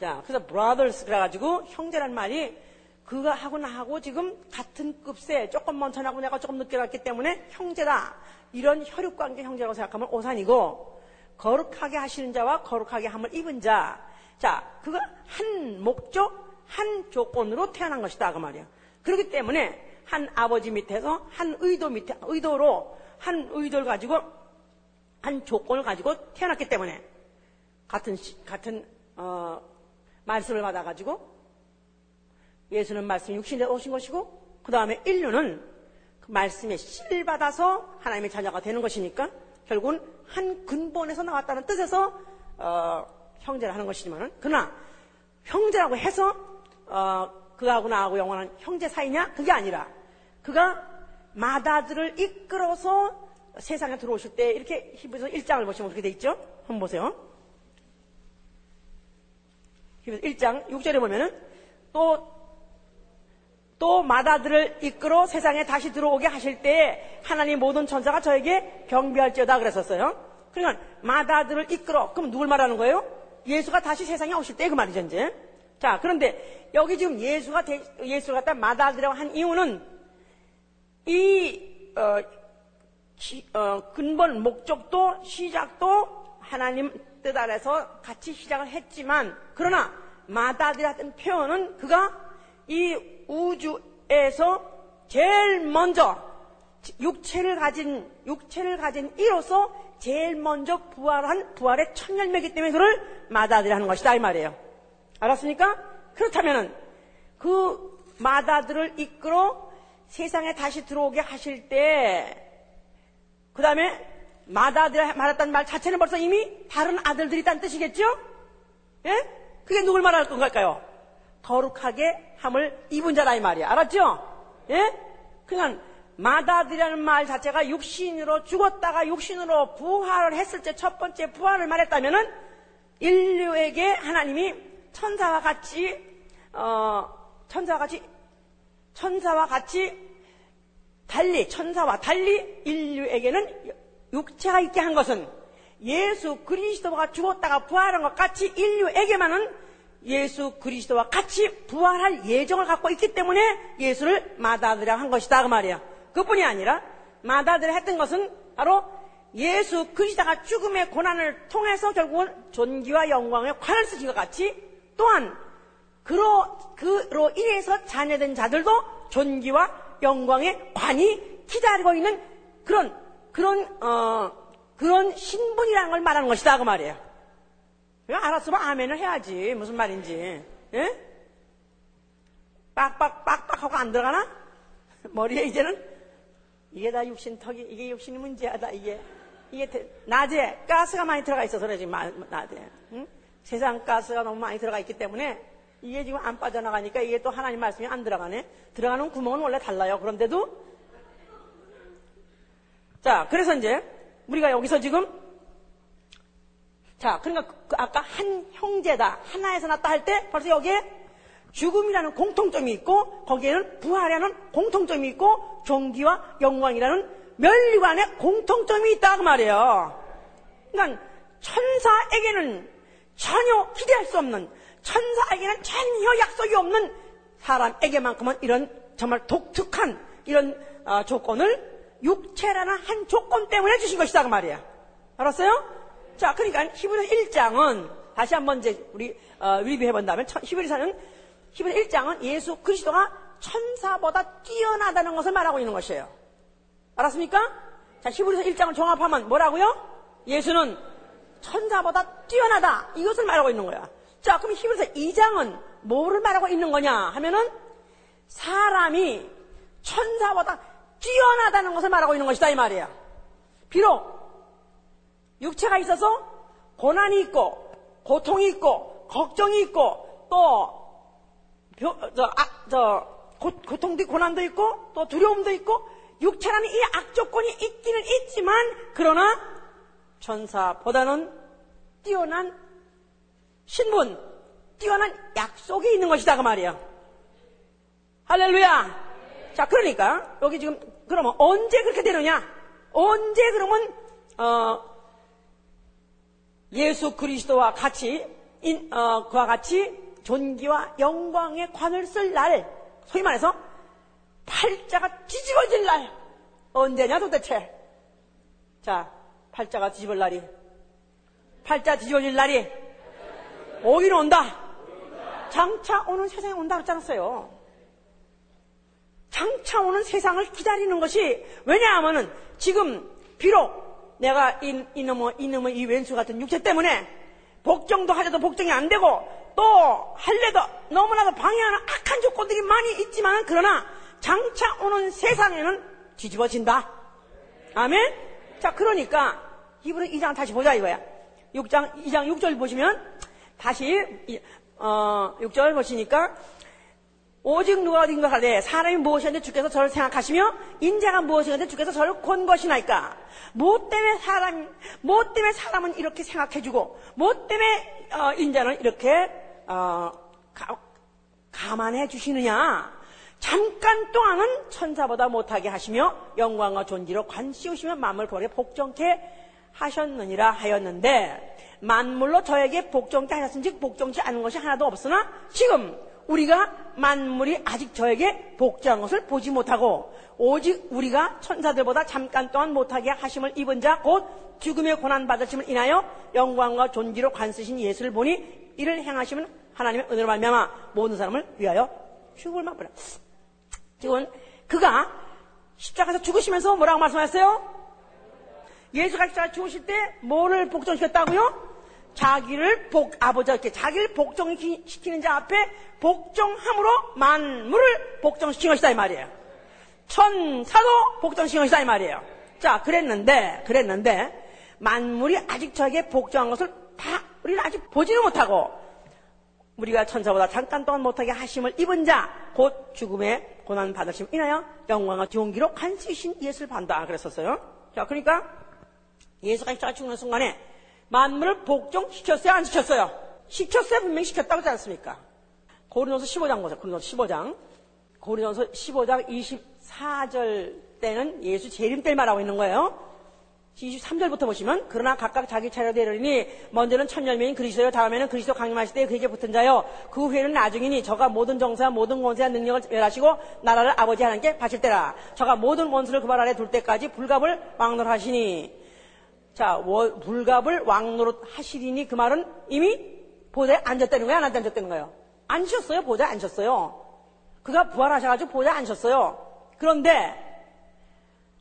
자, 그래서 brothers 그래가지고 형제란 말이 그가 하고 나하고 지금 같은 급세 조금 먼저 나고 내가 조금 늦게 갔기 때문에 형제다. 이런 혈육관계 형제라고 생각하면 오산이고 거룩하게 하시는 자와 거룩하게 함을 입은 자. 자, 그가 한 목적, 한 조건으로 태어난 것이다. 그 말이야. 그렇기 때문에 한 아버지 밑에서 한 의도 밑에, 의도로 한 의도를 가지고 한 조건을 가지고 태어났기 때문에 같은, 같은, 어, 말씀을 받아가지고 예수는 말씀 육신에 오신 것이고 그 다음에 인류는 그 말씀에 씨를 받아서 하나님의 자녀가 되는 것이니까 결국은 한 근본에서 나왔다는 뜻에서 어, 형제를 하는 것이지만 그러나 형제라고 해서 어, 그하고 나하고 영원한 형제 사이냐 그게 아니라 그가 마다들을 이끌어서 세상에 들어오실 때 이렇게 히브리서 1장을 보시면 그렇게 돼 있죠? 한번 보세요. 히브리서 1장 6절에 보면은 또 또 마다들을 이끌어 세상에 다시 들어오게 하실 때에 하나님 모든 천사가 저에게 경비할지어다 그랬었어요. 그러니까 마다들을 이끌어 그럼 누굴 말하는 거예요? 예수가 다시 세상에 오실 때 그 말이죠 이제. 자 그런데 여기 지금 예수가 대, 예수를 갖다 마다들이라고 한 이유는 이 어, 기, 어, 근본 목적도 시작도 하나님 뜻 아래서 같이 시작을 했지만 그러나 마다들이라는 표현은 그가 이 우주에서 제일 먼저 육체를 가진 육체를 가진 이로서 제일 먼저 부활한 부활의 첫 열매이기 때문에 그를 마다들이 하는 것이다 이 말이에요. 알았습니까? 그렇다면은 그 마다들을 이끌어 세상에 다시 들어오게 하실 때, 그 다음에 마다들 말했다는 말 자체는 벌써 이미 다른 아들들이 있다는 뜻이겠죠? 예? 그게 누굴 말할 건가요? 거룩하게 함을 입은 자다 이 말이야. 알았죠? 예? 그냥 마다들이라는 말 자체가 육신으로 죽었다가 육신으로 부활을 했을 때 첫 번째 부활을 말했다면은 인류에게 하나님이 천사와 같이 어 천사와 같이 천사와 같이 달리 천사와 달리 인류에게는 육체가 있게 한 것은 예수 그리스도가 죽었다가 부활한 것 같이 인류에게만은 예수 그리스도와 같이 부활할 예정을 갖고 있기 때문에 예수를 마다들이라 한 것이다 그 말이야. 그뿐이 아니라 마다들이 했던 것은 바로 예수 그리스도가 죽음의 고난을 통해서 결국은 존귀와 영광의 관을 쓰신 것 같이 또한 그로 그로 인해서 자녀된 자들도 존귀와 영광의 관이 기다리고 있는 그런 그런 어 그런 신분이라는 걸 말하는 것이다 그 말이에요. 알았으면 아멘을 해야지. 무슨 말인지. 예? 빡빡, 빡빡하고 안 들어가나? 머리에 이제는 이게 다 육신 턱이, 이게 육신이 문제야다, 이게. 이게 낮에 가스가 많이 들어가 있어서 그래, 지금 낮에. 응? 세상 가스가 너무 많이 들어가 있기 때문에 이게 지금 안 빠져나가니까 이게 또 하나님 말씀이 안 들어가네. 들어가는 구멍은 원래 달라요. 그런데도. 자, 그래서 이제 우리가 여기서 지금 자, 그러니까 그 아까 한 형제다, 하나에서 났다 할 때 벌써 여기에 죽음이라는 공통점이 있고 거기에는 부활이라는 공통점이 있고 종기와 영광이라는 멸리관의 공통점이 있다 그 말이에요. 그러니까 천사에게는 전혀 기대할 수 없는 천사에게는 전혀 약속이 없는 사람에게만큼은 이런 정말 독특한 이런 어, 조건을 육체라는 한 조건 때문에 주신 것이다 그 말이야. 알았어요? 자, 그러니까 히브리 1장은 다시 한번 이제 우리 어, 리뷰해 본다면 히브리서는 히브리 1장은 예수 그리스도가 천사보다 뛰어나다는 것을 말하고 있는 것이에요. 알았습니까? 자, 히브리서 1장을 종합하면 뭐라고요? 예수는 천사보다 뛰어나다. 이것을 말하고 있는 거야. 자, 그럼 히브리서 2장은 뭐를 말하고 있는 거냐 하면은 사람이 천사보다 뛰어나다는 것을 말하고 있는 것이다 이 말이야. 비록 육체가 있어서 고난이 있고 고통이 있고 걱정이 있고 또 저, 아, 저 고, 고통도 고난도 있고 또 두려움도 있고 육체라는 이 악조건이 있기는 있지만 그러나 천사보다는 뛰어난 신분, 뛰어난 약속이 있는 것이다 그 말이에요. 할렐루야. 자, 그러니까 여기 지금 그러면 언제 그렇게 되느냐? 언제 그러면 어, 예수 그리스도와 같이 인, 어, 그와 같이 존귀와 영광의 관을 쓸 날, 소위 말해서 팔자가 뒤집어질 날 언제냐 도대체? 자, 팔자가 뒤집을 날이 팔자 뒤집어질 날이 오긴 온다. 장차 오는 세상에 온다 않았어요? 장차 오는 세상을 기다리는 것이 왜냐하면은 지금 비록 내가 이, 이놈의 이놈의 이 왼수 같은 육체 때문에 복종도 하려도 복종이 안 되고 또 할래도 너무나도 방해하는 악한 조건들이 많이 있지만 그러나 장차 오는 세상에는 뒤집어진다. 아멘? 자, 그러니까 이분은 2장 다시 보자 이거야. 6장, 2장 6절 보시면 다시 어, 6절 보시니까 오직 누가 어딘가 하되 사람이 무엇이었는데 주께서 저를 생각하시며 인자가 무엇이었는데 주께서 저를 곤 것이나이까? 무엇 때문에 사람 무엇 때문에 사람은 이렇게 생각해주고 무엇 때문에 어, 인자는 이렇게 어, 가, 감안해 주시느냐? 잠깐 동안은 천사보다 못하게 하시며 영광과 존귀로 관씌우시며 마음을 보게 복종케 하셨느니라 하였는데 만물로 저에게 복종케 하셨은즉 복종치 않은 것이 하나도 없으나 지금 우리가 만물이 아직 저에게 복종한 것을 보지 못하고 오직 우리가 천사들보다 잠깐 동안 못하게 하심을 입은 자 곧 죽음의 고난 받으심을 인하여 영광과 존귀로 관쓰신 예수를 보니 이를 행하시면 하나님의 은혜로 말미암아 모든 사람을 위하여 죽을 맛보라. 지금 그가 십자가에서 죽으시면서 뭐라고 말씀하셨어요? 예수가 십자가 죽으실 때 뭐를 복종시켰다고요? 자기를 복, 아버지께 자기를 복종시키는 자 앞에 복종함으로 만물을 복종시킨 것이다 이 말이에요. 천사도 복종시킨 것이다 이 말이에요. 자, 그랬는데, 그랬는데, 만물이 아직 저에게 복종한 것을 다 우리는 아직 보지는 못하고, 우리가 천사보다 잠깐 동안 못하게 하심을 입은 자, 곧 죽음의 고난 받으심 인하여 영광과 존기로 간수이신 예수를 반다. 그랬었어요. 자, 그러니까 예수가 십자가 죽는 순간에 만물을 복종시켰어요? 안 시켰어요? 시켰어요? 분명히 시켰다고 하지 않습니까? 고린도서 15장 보세요. 고린도서 15장. 고린도서 15장 24절 때는 예수 재림 때를 말하고 있는 거예요. 23절부터 보시면 그러나 각각 자기 차례 되려니 먼저는 천열매인 그리스도요 다음에는 그리스도 강림하실 때 그에게 붙은 자요 그 후에는 나중이니 저가 모든 정사와 모든 권세와 능력을 멸하시고 나라를 아버지 하나님께 바칠 때라 저가 모든 원수를 그 발 아래 둘 때까지 불갑을 왕노하시니 자 불갑을 왕노릇 하시리니 그 말은 이미 보좌에 앉았다는 거야 안 앉았다는 거예요? 앉으셨어요? 보좌에 앉으셨어요? 그가 부활하셔가지고 보좌에 앉으셨어요. 그런데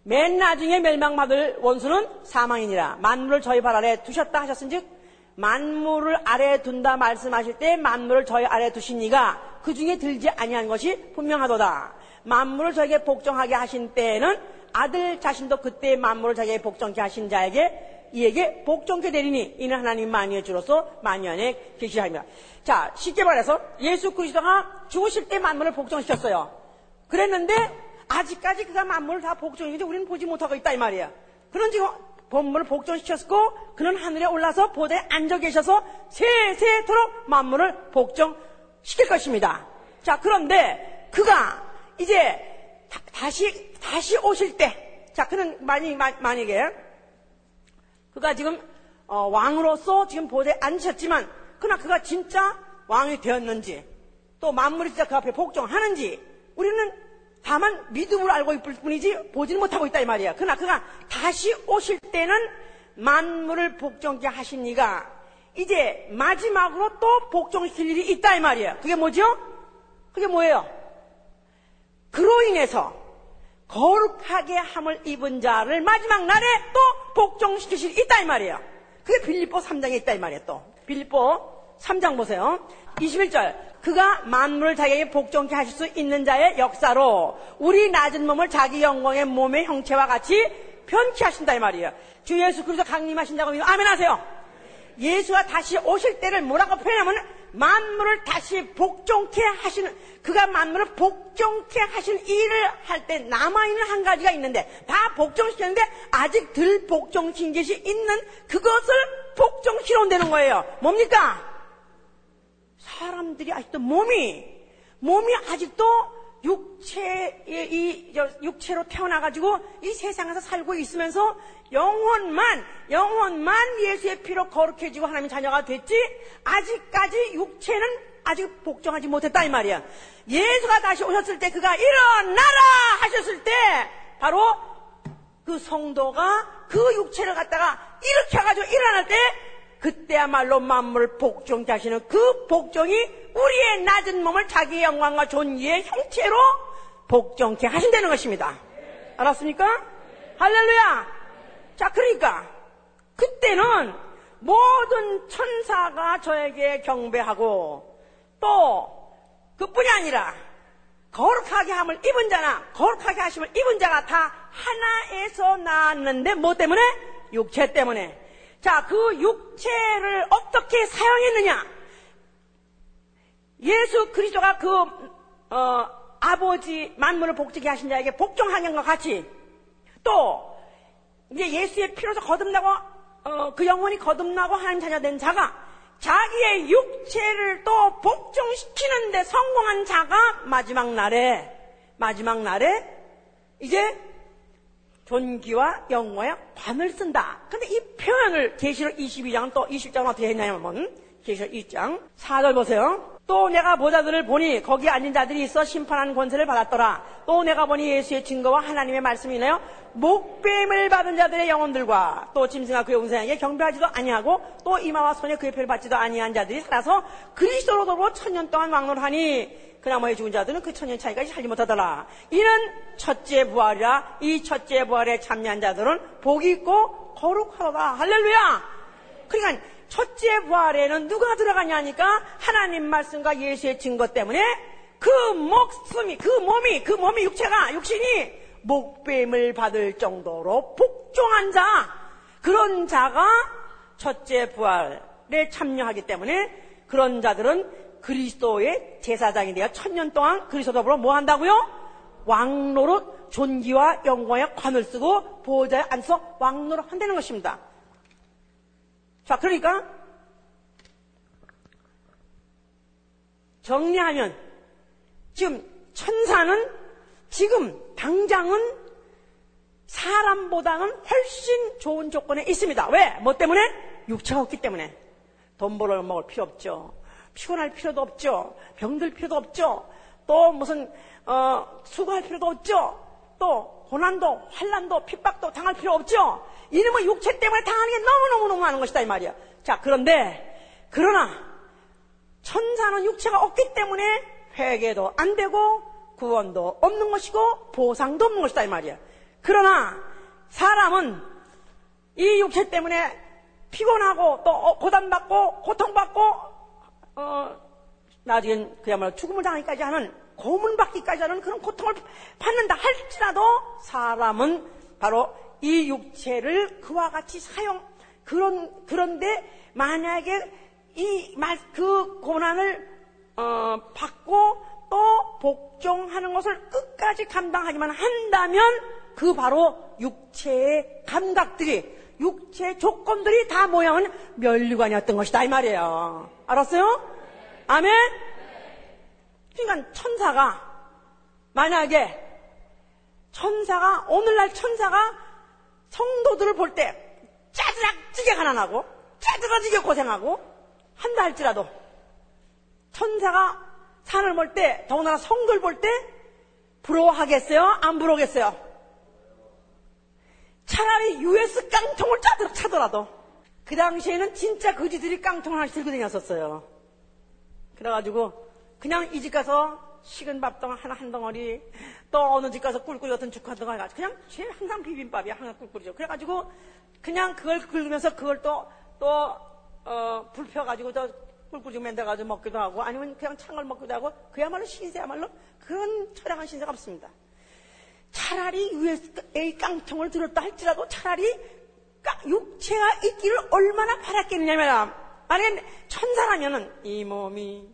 맨 나중에 멸망받을 원수는 사망이니라. 만물을 저희 발 아래 두셨다 하셨은즉 만물을 아래 둔다 말씀하실 때 만물을 저희 아래 두신 이가 그 중에 들지 아니한 것이 분명하도다. 만물을 저에게 복종하게 하신 때에는 아들 자신도 그때 만물을 자기에게 복종케 하신 자에게 이에게 복종케 되리니 이는 하나님 만유의 주로서 만유 안에 계시하입니다. 자 쉽게 말해서 예수 그리스도가 죽으실 때 만물을 복종시켰어요. 그랬는데 아직까지 그가 만물을 다 복종했는데 우리는 보지 못하고 있다 이 말이야. 그런 지금 본물을 복종시켰고 그는 하늘에 올라서 보대에 앉아 계셔서 세세토록 만물을 복종시킬 것입니다. 자 그런데 그가 이제 다, 시 다시 오실 때, 자 그는 만약 만약에 그가 지금 어, 왕으로서 지금 보대에 앉으셨지만 그러나 그가 진짜 왕이 되었는지 또 만물이 진짜 그 앞에 복종하는지 우리는 다만 믿음으로 알고 있을 뿐이지 보지는 못하고 있다 이 말이야. 그러나 그가 다시 오실 때는 만물을 복종케 이가 이제 마지막으로 또 복종시킬 일이 있다 이 말이야. 그게 뭐죠? 그게 뭐예요? 그로 인해서 거룩하게 함을 입은 자를 마지막 날에 또 복종시키실 일 있다 이 말이에요. 그게 빌립보 3장에 있다 이 말이에요 또. 빌립보 3장 보세요. 21절. 그가 만물을 자기에게 복종케 하실 수 있는 자의 역사로 우리 낮은 몸을 자기 영광의 몸의 형체와 같이 변케 하신다 이 말이에요. 주 예수 그리스도 강림하신다고 믿으면 아멘 하세요. 예수가 다시 오실 때를 뭐라고 표현하면 만물을 다시 복종케 하시는 그가 만물을 복종케 하시는 일을 할 때 남아있는 한 가지가 있는데 다 복종시켰는데 아직 덜 복종신 것이 있는 그것을 복종시로 온다는 거예요. 뭡니까? 사람들이 아직도 몸이 몸이 아직도 육체의 이 육체로 태어나가지고 이 세상에서 살고 있으면서 영혼만 영혼만 예수의 피로 거룩해지고 하나님 자녀가 됐지 아직까지 육체는 아직 복종하지 못했다 이 말이야. 예수가 다시 오셨을 때 그가 일어나라 하셨을 때 바로 그 성도가 그 육체를 갖다가 해가지고 일어날 때 그때야말로 만물 복종케 하시는 그 복종이 우리의 낮은 몸을 자기의 영광과 존귀의 형체로 복종케 하신다는 것입니다. 알았습니까? 할렐루야! 자, 그러니까 그때는 모든 천사가 저에게 경배하고 또 그뿐이 아니라 거룩하게 함을 입은 자나 거룩하게 하심을 입은 자가 다 하나에서 나왔는데 뭐 때문에? 육체 때문에. 자, 그 육체를 어떻게 사용했느냐? 예수 그리스도가 그 어, 아버지 만물을 복지게 하신 자에게 복종하는 것 같이 또 이제 예수의 피로서 거듭나고 어, 그 영혼이 거듭나고 하나님 자녀 된 자가 자기의 육체를 또 복종시키는데 성공한 자가 마지막 날에 마지막 날에 이제 존귀와 영광의 관을 쓴다. 근데 이 표현을 계시록 22장은 또 20장은 어떻게 했냐면 계시록 2장 4절 보세요. 또 내가 보자들을 보니 거기 앉은 자들이 있어 심판하는 권세를 받았더라. 또 내가 보니 예수의 증거와 하나님의 말씀이네요. 목뱀을 받은 자들의 영혼들과 또 짐승과 그의 운세에게 경배하지도 아니하고 또 이마와 손에 그의 표를 받지도 아니한 자들이 살아서 그리스도로 더불어 천년 동안 왕노하니 그나마의 죽은 자들은 그 천년 차이까지 살지 못하더라. 이는 첫째 부활이라 이 첫째 부활에 참여한 자들은 복이 있고 거룩하다. 할렐루야! 그러니까 첫째 부활에는 누가 들어가냐니까 하나님 말씀과 예수의 증거 때문에 그 목숨이, 그 몸이, 그 몸이 육체가, 육신이 목뱀을 받을 정도로 복종한 자, 그런 자가 첫째 부활에 참여하기 때문에 그런 자들은 그리스도의 제사장이 되어 천년 동안 그리스도 더불어 뭐 한다고요? 왕노릇 존귀와 영광의 관을 쓰고 보호자에 앉아서 왕노릇 한다는 것입니다. 자, 그러니까 정리하면 지금 천사는 지금 당장은 사람보다는 훨씬 좋은 조건에 있습니다. 왜? 뭐 때문에? 육체가 없기 때문에. 돈 벌어 먹을 필요 없죠. 피곤할 필요도 없죠. 병들 필요도 없죠. 또 무슨 어, 수고할 필요도 없죠. 또 고난도 환란도 핍박도 당할 필요 없죠. 이놈의 육체 때문에 당하는 게 너무너무너무 많은 것이다 이 말이야. 자 그런데 그러나 천사는 육체가 없기 때문에 회개도 안 되고 구원도 없는 것이고 보상도 없는 것이다 이 말이야. 그러나 사람은 이 육체 때문에 피곤하고 또 어, 고단받고 고통받고 어, 나중엔 그야말로 죽음을 당하기까지 하는 고문받기까지 하는 그런 고통을 받는다 할지라도 사람은 바로 이 육체를 그와 같이 사용 그런 그런데 만약에 이그 고난을 어, 받고 또 복종하는 것을 끝까지 감당하기만 한다면 그 바로 육체의 감각들이 육체의 조건들이 다 모양은 멸류관이었던 것이다 이 말이에요. 알았어요? 아멘? 그러니까 천사가 만약에 천사가 오늘날 천사가 성도들을 볼 때 짜증나지게 가난하고 짜증나지게 고생하고 한다 할지라도 천사가 산을 볼 때, 더군다나 성들 볼때 부러워하겠어요? 안 부러우겠어요? 차라리 US 깡통을 차더라도 그 당시에는 진짜 거지들이 깡통을 하나씩 들고 다녔었어요. 그래가지고 그냥 이 집 가서 식은 밥 덩 하나 한 덩어리 또 어느 집 가서 꿀꿀이 어떤 죽한 덩어리 가지고 그냥 제 항상 비빔밥이야 항상 꿀꿀이죠. 그래가지고 그냥 그걸 긁으면서 그걸 또 또 어, 불 펴가지고 저 꿀꿀죽 맨들어가지고 먹기도 하고 아니면 그냥 찬걸 먹기도 하고 그야말로 신세야말로 그런 철학한 신세가 없습니다. 차라리 USA 깡통을 들었다 할지라도 차라리 육체가 있기를 얼마나 바랐겠냐면, 만약에 천사라면은 이 몸이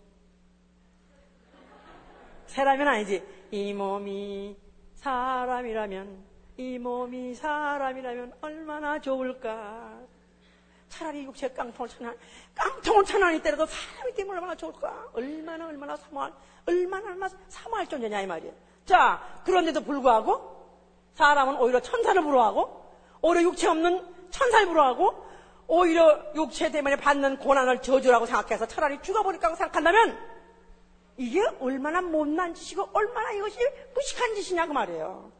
사람은 아니지. 이 몸이 사람이라면, 이 몸이 사람이라면 얼마나 좋을까. 차라리 육체 깡통을 쳐나, 깡통을 쳐나니 때려도 사람이 되면 얼마나 좋을까. 얼마나, 얼마나 사모할, 얼마나, 얼마나 사모할 존재냐, 이 말이에요. 자, 그런데도 불구하고, 사람은 오히려 천사를 부러워하고, 오히려 육체 없는 천사를 부러워하고, 오히려 육체 때문에 받는 고난을 저주라고 생각해서 차라리 죽어버릴까 고 생각한다면, 이게 얼마나 못난 짓이고 얼마나 이것이 무식한 짓이냐 그 말이에요.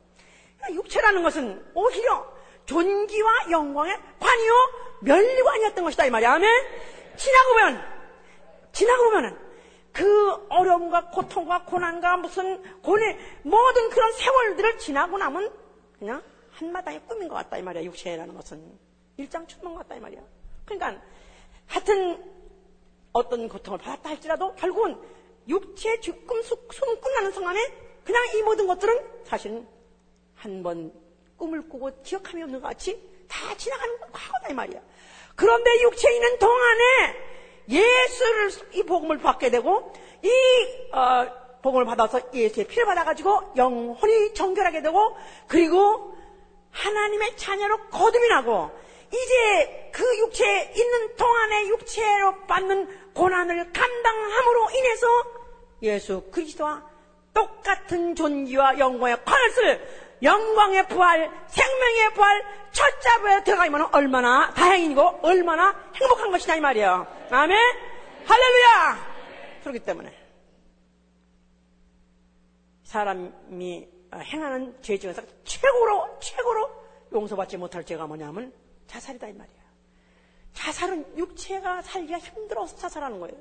그러니까 육체라는 것은 오히려 존귀와 영광의 관이요 멸리관이었던 것이다 이 말이야. 아멘. 지나고 보면 지나고 보면은 그 어려움과 고통과 고난과 무슨 고뇌 모든 그런 세월들을 지나고 나면 그냥 한마당의 꿈인 것 같다 이 말이야. 육체라는 것은 일장춘몽 같다 이 말이야. 그러니까 하여튼 어떤 고통을 받았다 할지라도 결국은 육체 죽금 숨 끝나는 순간에 그냥 이 모든 것들은 사실은 한 번 꿈을 꾸고 기억함이 없는 것 같이 다 지나가는 과거다 이 말이야. 그런데 육체에 있는 동안에 예수를 이 복음을 받게 되고 이 어, 복음을 받아서 예수의 피를 받아가지고 영혼이 정결하게 되고 그리고 하나님의 자녀로 거듭이 나고 이제 그 육체에 있는 동안에 육체로 받는 고난을 감당함으로 인해서 예수 그리스도와 똑같은 존귀와 영광의 관을 쓸 영광의 부활, 생명의 부활, 첫 자부에 들어가면 얼마나 다행이고 얼마나 행복한 것이냐 이 말이에요. 아멘. 할렐루야. 그렇기 때문에 사람이 행하는 죄 중에서 최고로 최고로 용서받지 못할 죄가 뭐냐면 자살이다 이 말이에요. 자살은 육체가 살기가 힘들어서 자살하는 거예요.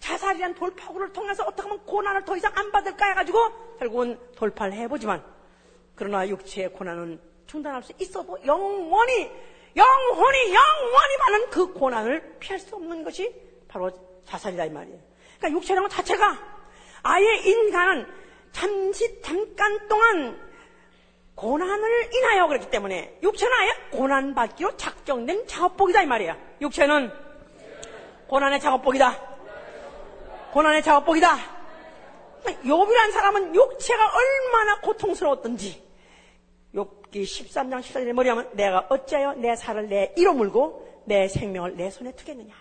자살이란 돌파구를 통해서 어떻게 하면 고난을 더 이상 안 받을까 해가지고 결국은 돌파를 해보지만 그러나 육체의 고난은 중단할 수 있어도 영원히 영원히 영원히 많은 그 고난을 피할 수 없는 것이 바로 자살이다 이 말이에요. 그러니까 육체라는 것 자체가 아예 인간은 잠시 잠깐 동안 고난을 인하여 그렇기 때문에 육체는 아예 고난받기로 작정된 작업복이다 이 말이야. 육체는 고난의 작업복이다. 고난의 작업복이다. 욥이란 사람은 육체가 얼마나 고통스러웠던지 욥기 13장 14절에 뭐냐면 내가 어찌하여 내 살을 내 이로 물고 내 생명을 내 손에 투겠느냐.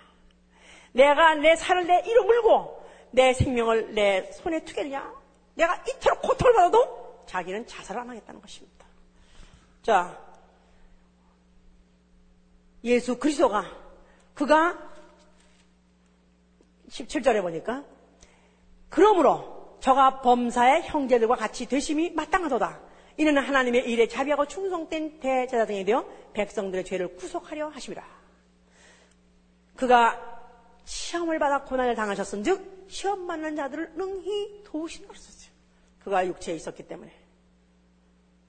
내가 내 살을 내 이로 물고 내 생명을 내 손에 투겠느냐. 내가 이토록 고통을 받아도 자기는 자살을 안 하겠다는 것입니다. 자, 예수 그리스도가 그가 17절에 보니까 그러므로 저가 범사의 형제들과 같이 되심이 마땅하도다. 이는 하나님의 일에 자비하고 충성된 대제사장이 되어 백성들의 죄를 구속하려 하심이라. 그가 시험을 받아 고난을 당하셨은즉 시험 받는 자들을 능히 도우시는 것이었어요. 그가 육체에 있었기 때문에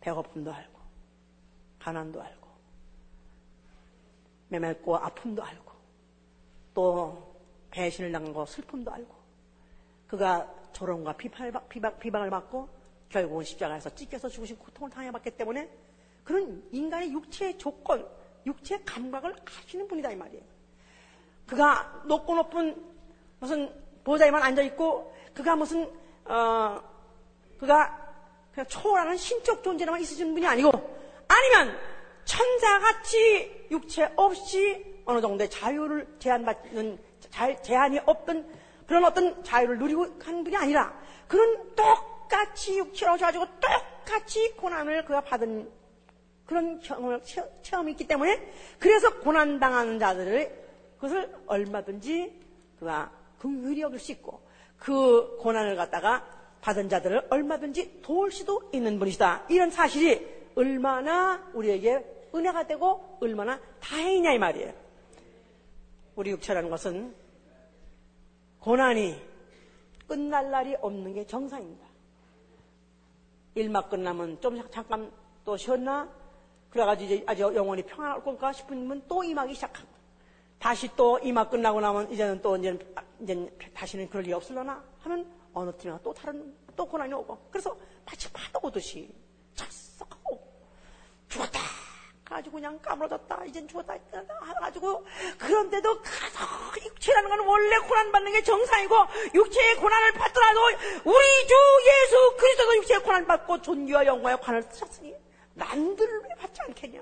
배고픔도 알고 가난도 알고 매맞고 아픔도 알고 또 배신을 당한 거 슬픔도 알고 그가 조롱과 비판, 비방, 을 받고 결국은 십자가에서 찢겨서 죽으신 고통을 당해봤기 때문에 그런 인간의 육체의 조건, 육체의 감각을 아시는 분이다 이 말이에요. 그가 높고 높은 무슨 보좌에만 앉아 있고 그가 무슨 어 그가 그냥 초월하는 신적 존재로만 있으신 분이 아니고 아니면 천사같이 육체 없이 어느 정도의 자유를 제한받는 제한이 없던 그런 어떤 자유를 누리고 한 분이 아니라 그런 똑같이 육체로 오셔가지고 똑같이 고난을 그가 받은 그런 경험을, 체험이 있기 때문에 그래서 고난당하는 자들을 그것을 얼마든지 그가 긍휼히 여길 수 있고 그 고난을 갖다가 받은 자들을 얼마든지 도울 수도 있는 분이시다. 이런 사실이 얼마나 우리에게 은혜가 되고 얼마나 다행이냐 이 말이에요. 우리 육체라는 것은 고난이 끝날 날이 없는 게 정상입니다. 일막 끝나면 좀 잠깐 또 쉬었나? 그래가지고 이제 아주 영원히 평안할 건가 분또 임하기 시작하고 다시 또 임막 끝나고 나면 이제는 또 이제, 이제 다시는 그럴 일이 없을려나 하면 어느 틈에 또 다른 또 고난이 오고 그래서 마치 파도 오듯이 찼썩하고 죽었다 가지고 그냥 까무러졌다. 이젠 죽었다. 해가지고 그런데도 가서 육체라는 건 원래 고난 받는 게 정상이고 육체의 고난을 받더라도 우리 주 예수 그리스도도 육체의 고난 받고 존귀와 영광의 관을 쓰셨으니 남들을 왜 받지 않겠냐?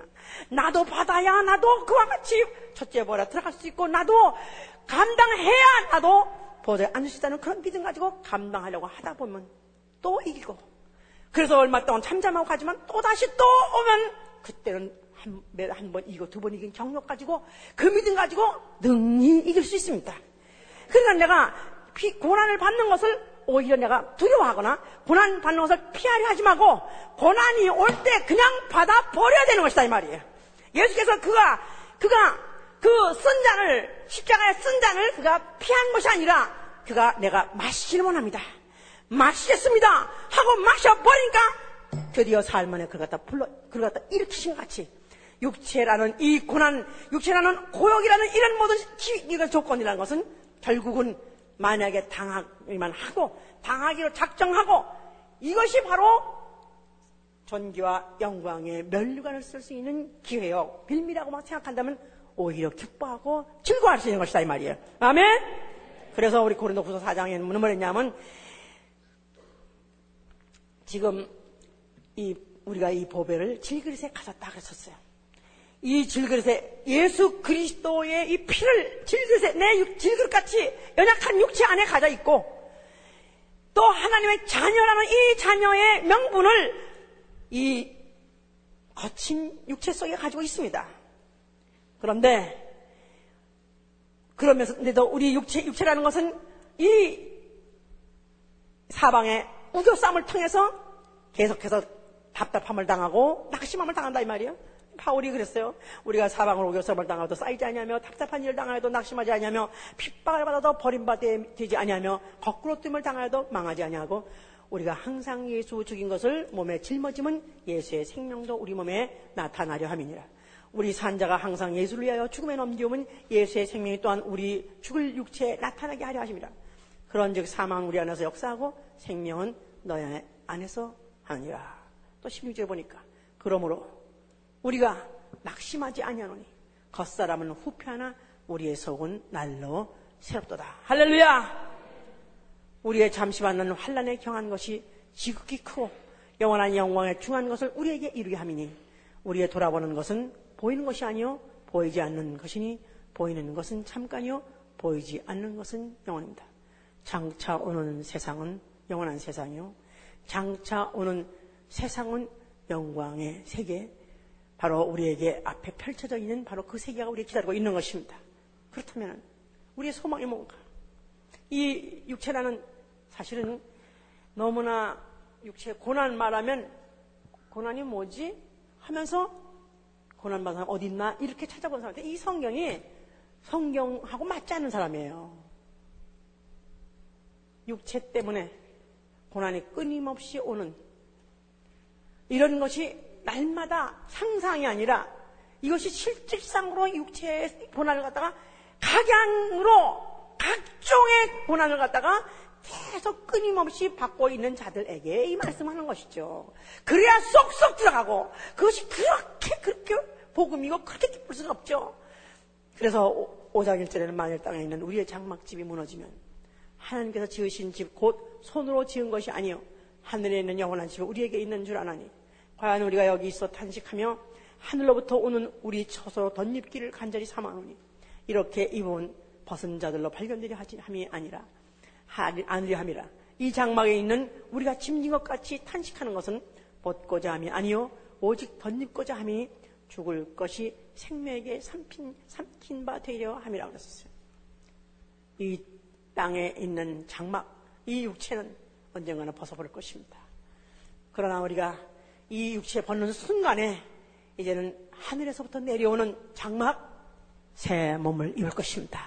나도 받아야 나도 그와 같이 첫째 보라 들어갈 수 있고 나도 감당해야 나도 보좌에 앉을 수 있다는 그런 믿음 가지고 감당하려고 하다 보면 또 이기고 그래서 얼마 동안 참잠하고 가지만 또 다시 또 오면 그때는 한, 한 번 이기고 두번 이긴 경력 가지고 그 믿음 가지고 능히 이길 수 있습니다. 그러니까 내가 고난을 받는 것을 오히려 내가 두려워하거나 고난 받는 것을 피하려 하지 말고 고난이 올 때 그냥 받아 버려야 되는 것이다 이 말이에요. 예수께서 그가 그가 그 쓴 잔을 십자가에 쓴 잔을 그가 피한 것이 아니라 그가 내가 마시기를 원합니다. 마시겠습니다 하고 마셔버리니까 드디어 삶 안에 그걸 갖다 불러 그걸 갖다 일으키신 같이 육체라는 이 고난, 육체라는 고역이라는 이런 모든 이런 조건이라는 것은 결국은 만약에 당하기만 하고 당하기로 작정하고 이것이 바로 존귀와 영광의 멸류관을 쓸 수 있는 기회요. 빌미라고 막 생각한다면 오히려 기뻐하고 즐거워할 수 있는 것이다 이 말이에요. 아멘. 그래서 우리 고린도후서 4장에 무슨 말했냐면 지금 이 우리가 이 보배를 질그릇에 가졌다 그랬었어요. 이 질그릇에 예수 그리스도의 이 피를 질그릇에 내 질그릇같이 연약한 육체 안에 가져 있고 또 하나님의 자녀라는 이 자녀의 명분을 이 거친 육체 속에 가지고 있습니다. 그런데 그러면서도 우리 육체 육체라는 것은 이 사방의 우겨쌈을 통해서 계속해서 답답함을 당하고 낙심함을 당한다 이 말이에요. 파울이 그랬어요. 우리가 사방을 오겨서을 당하도 쌓이지 아니하며 답답한 일을 당하여도 낙심하지 아니하며 핍박을 받아도 버림받지 아니하며 거꾸로 뜸을 당하여도 망하지 아니하고 우리가 항상 예수 죽인 것을 몸에 짊어지면 예수의 생명도 우리 몸에 나타나려 함이니라. 우리 산자가 항상 예수를 위하여 죽음에 넘기오면 예수의 생명이 또한 우리 죽을 육체에 나타나게 하려 하십니다. 그런즉 사망 우리 안에서 역사하고 생명은 너희 안에서 하느니라. 또 16절에 보니까 그러므로 우리가 낙심하지 아니하노니 겉사람은 후패하나 우리의 속은 날로 새롭도다. 할렐루야! 우리의 잠시 만나는 환란에 경한 것이 지극히 크고 영원한 영광에 중한 것을 우리에게 이루게 함이니 우리의 돌아보는 것은 보이는 것이 아니요 보이지 않는 것이니 보이는 것은 잠깐이요 보이지 않는 것은 영원입니다. 장차 오는 세상은 영원한 세상이요 장차 오는 세상은 영광의 세계 바로 우리에게 앞에 펼쳐져 있는 바로 그 세계가 우리 기다리고 있는 것입니다. 그렇다면 우리의 소망이 뭔가? 이 육체라는 사실은 너무나 육체 고난 말하면 고난이 뭐지? 하면서 고난 받은 사람 어디 있나? 이렇게 찾아본 사람인데 이 성경이 성경하고 맞지 않는 사람이에요. 육체 때문에 고난이 끊임없이 오는 이런 것이 날마다 상상이 아니라 이것이 실질상으로 육체의 고난을 갖다가 각양으로 각종의 고난을 갖다가 계속 끊임없이 받고 있는 자들에게 이 말씀하는 것이죠. 그래야 쏙쏙 들어가고 그것이 그렇게 그렇게 복음이고 그렇게 기쁠 수가 없죠. 그래서 5장 1절에는 만일 땅에 있는 우리의 장막집이 무너지면 하나님께서 지으신 집 곧 손으로 지은 것이 아니요 하늘에 있는 영원한 집이 우리에게 있는 줄 아나니 과연 우리가 여기 있어 탄식하며 하늘로부터 오는 우리 처소로 덧입기를 간절히 삼아오니 이렇게 입은 벗은 자들로 발견되려 함이 아니라 아니려 함이라 이 장막에 있는 우리가 짐진 것 같이 탄식하는 것은 벗고자 함이 아니요 오직 덧입고자 함이 죽을 것이 생명에게 삼킨, 삼킨 바 되려 함이라고 그랬었어요. 이 땅에 있는 장막, 이 육체는 언젠가는 벗어버릴 것입니다. 그러나 우리가 이 육체 벗는 순간에 이제는 하늘에서부터 내려오는 장막 새 몸을 입을 것입니다.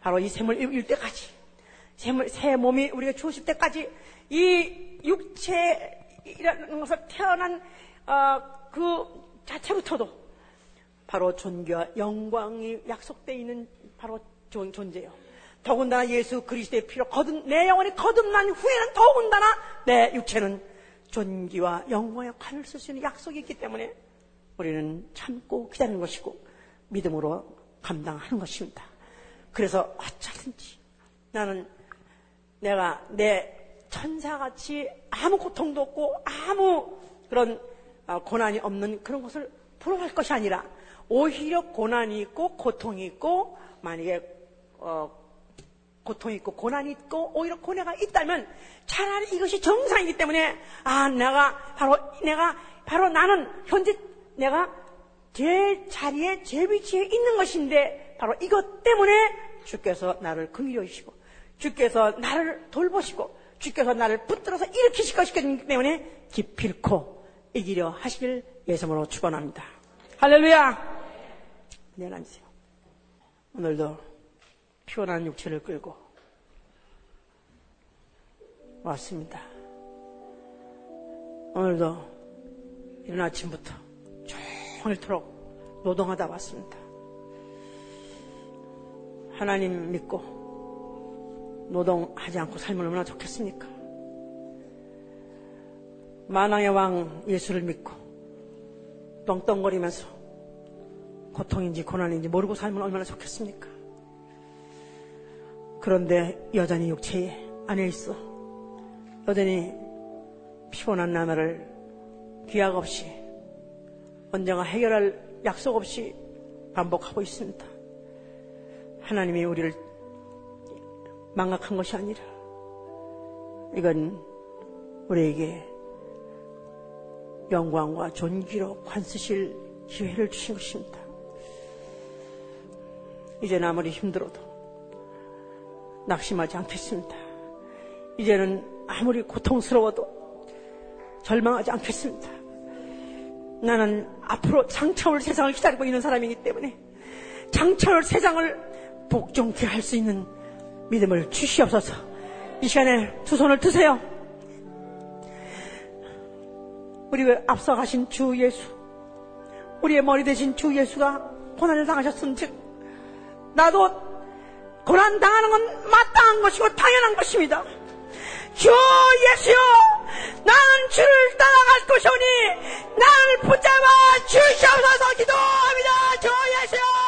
바로 이 샘을 입을 때까지 새, 새 몸이 우리가 주어질 때까지 이 육체라는 것을 태어난 어, 그 자체부터도 바로 존귀와 영광이 약속되어 있는 바로 존, 존재요. 더군다나 예수 그리스도의 피로 거듭, 내 영혼이 거듭난 후에는 더군다나 내 육체는 존귀와 영광의 관을 쓸 수 있는 약속이 있기 때문에 우리는 참고 기다리는 것이고 믿음으로 감당하는 것입니다. 그래서 어쩌든지 나는 내가 내 천사같이 아무 고통도 없고 아무 그런 어, 고난이 없는 그런 것을 부러워할 것이 아니라 오히려 고난이 있고 고통이 있고 만약에 어, 고통이 있고 고난이 있고 오히려 고뇌가 있다면 차라리 이것이 정상이기 때문에 아 내가 바로 내가 바로 나는 현재 내가 제 자리에 제 위치에 있는 것인데 바로 이것 때문에 주께서 나를 긍휼히 여시고 주께서 나를 돌보시고 주께서 나를 붙들어서 일으키실 것이기 때문에 기필코 이기려 하시길 예수으로 축원합니다. 할렐루야. 네, 앉으세요. 오늘도 피곤한 육체를 끌고 왔습니다. 오늘도 이른 아침부터 종일토록 노동하다 왔습니다. 하나님 믿고 노동하지 않고 살면 얼마나 좋겠습니까? 만왕의 왕 예수를 믿고 떵떵거리면서 고통인지 고난인지 모르고 살면 얼마나 좋겠습니까? 그런데 여전히 육체 안에 있어. 여전히 피곤한 나날을 기약 없이 언젠가 해결할 약속 없이 반복하고 있습니다. 하나님이 우리를 망각한 것이 아니라 이건 우리에게 영광과 존귀로 관쓰실 기회를 주신 것입니다. 이제는 아무리 힘들어도 낙심하지 않겠습니다. 이제는 아무리 고통스러워도 절망하지 않겠습니다. 나는 앞으로 장차올 세상을 기다리고 있는 사람이기 때문에 장차올 세상을 복종케 할 수 있는 믿음을 주시옵소서. 이 시간에 두 손을 드세요. 우리 앞서가신 주 예수, 우리의 머리 대신 주 예수가 고난을 당하셨은즉 나도 고난당하는 건 마땅한 것이고 당연한 것입니다. 주 예수여 나는 주를 따라갈 것이오니 나를 붙잡아 주시옵소서 기도합니다 주 예수여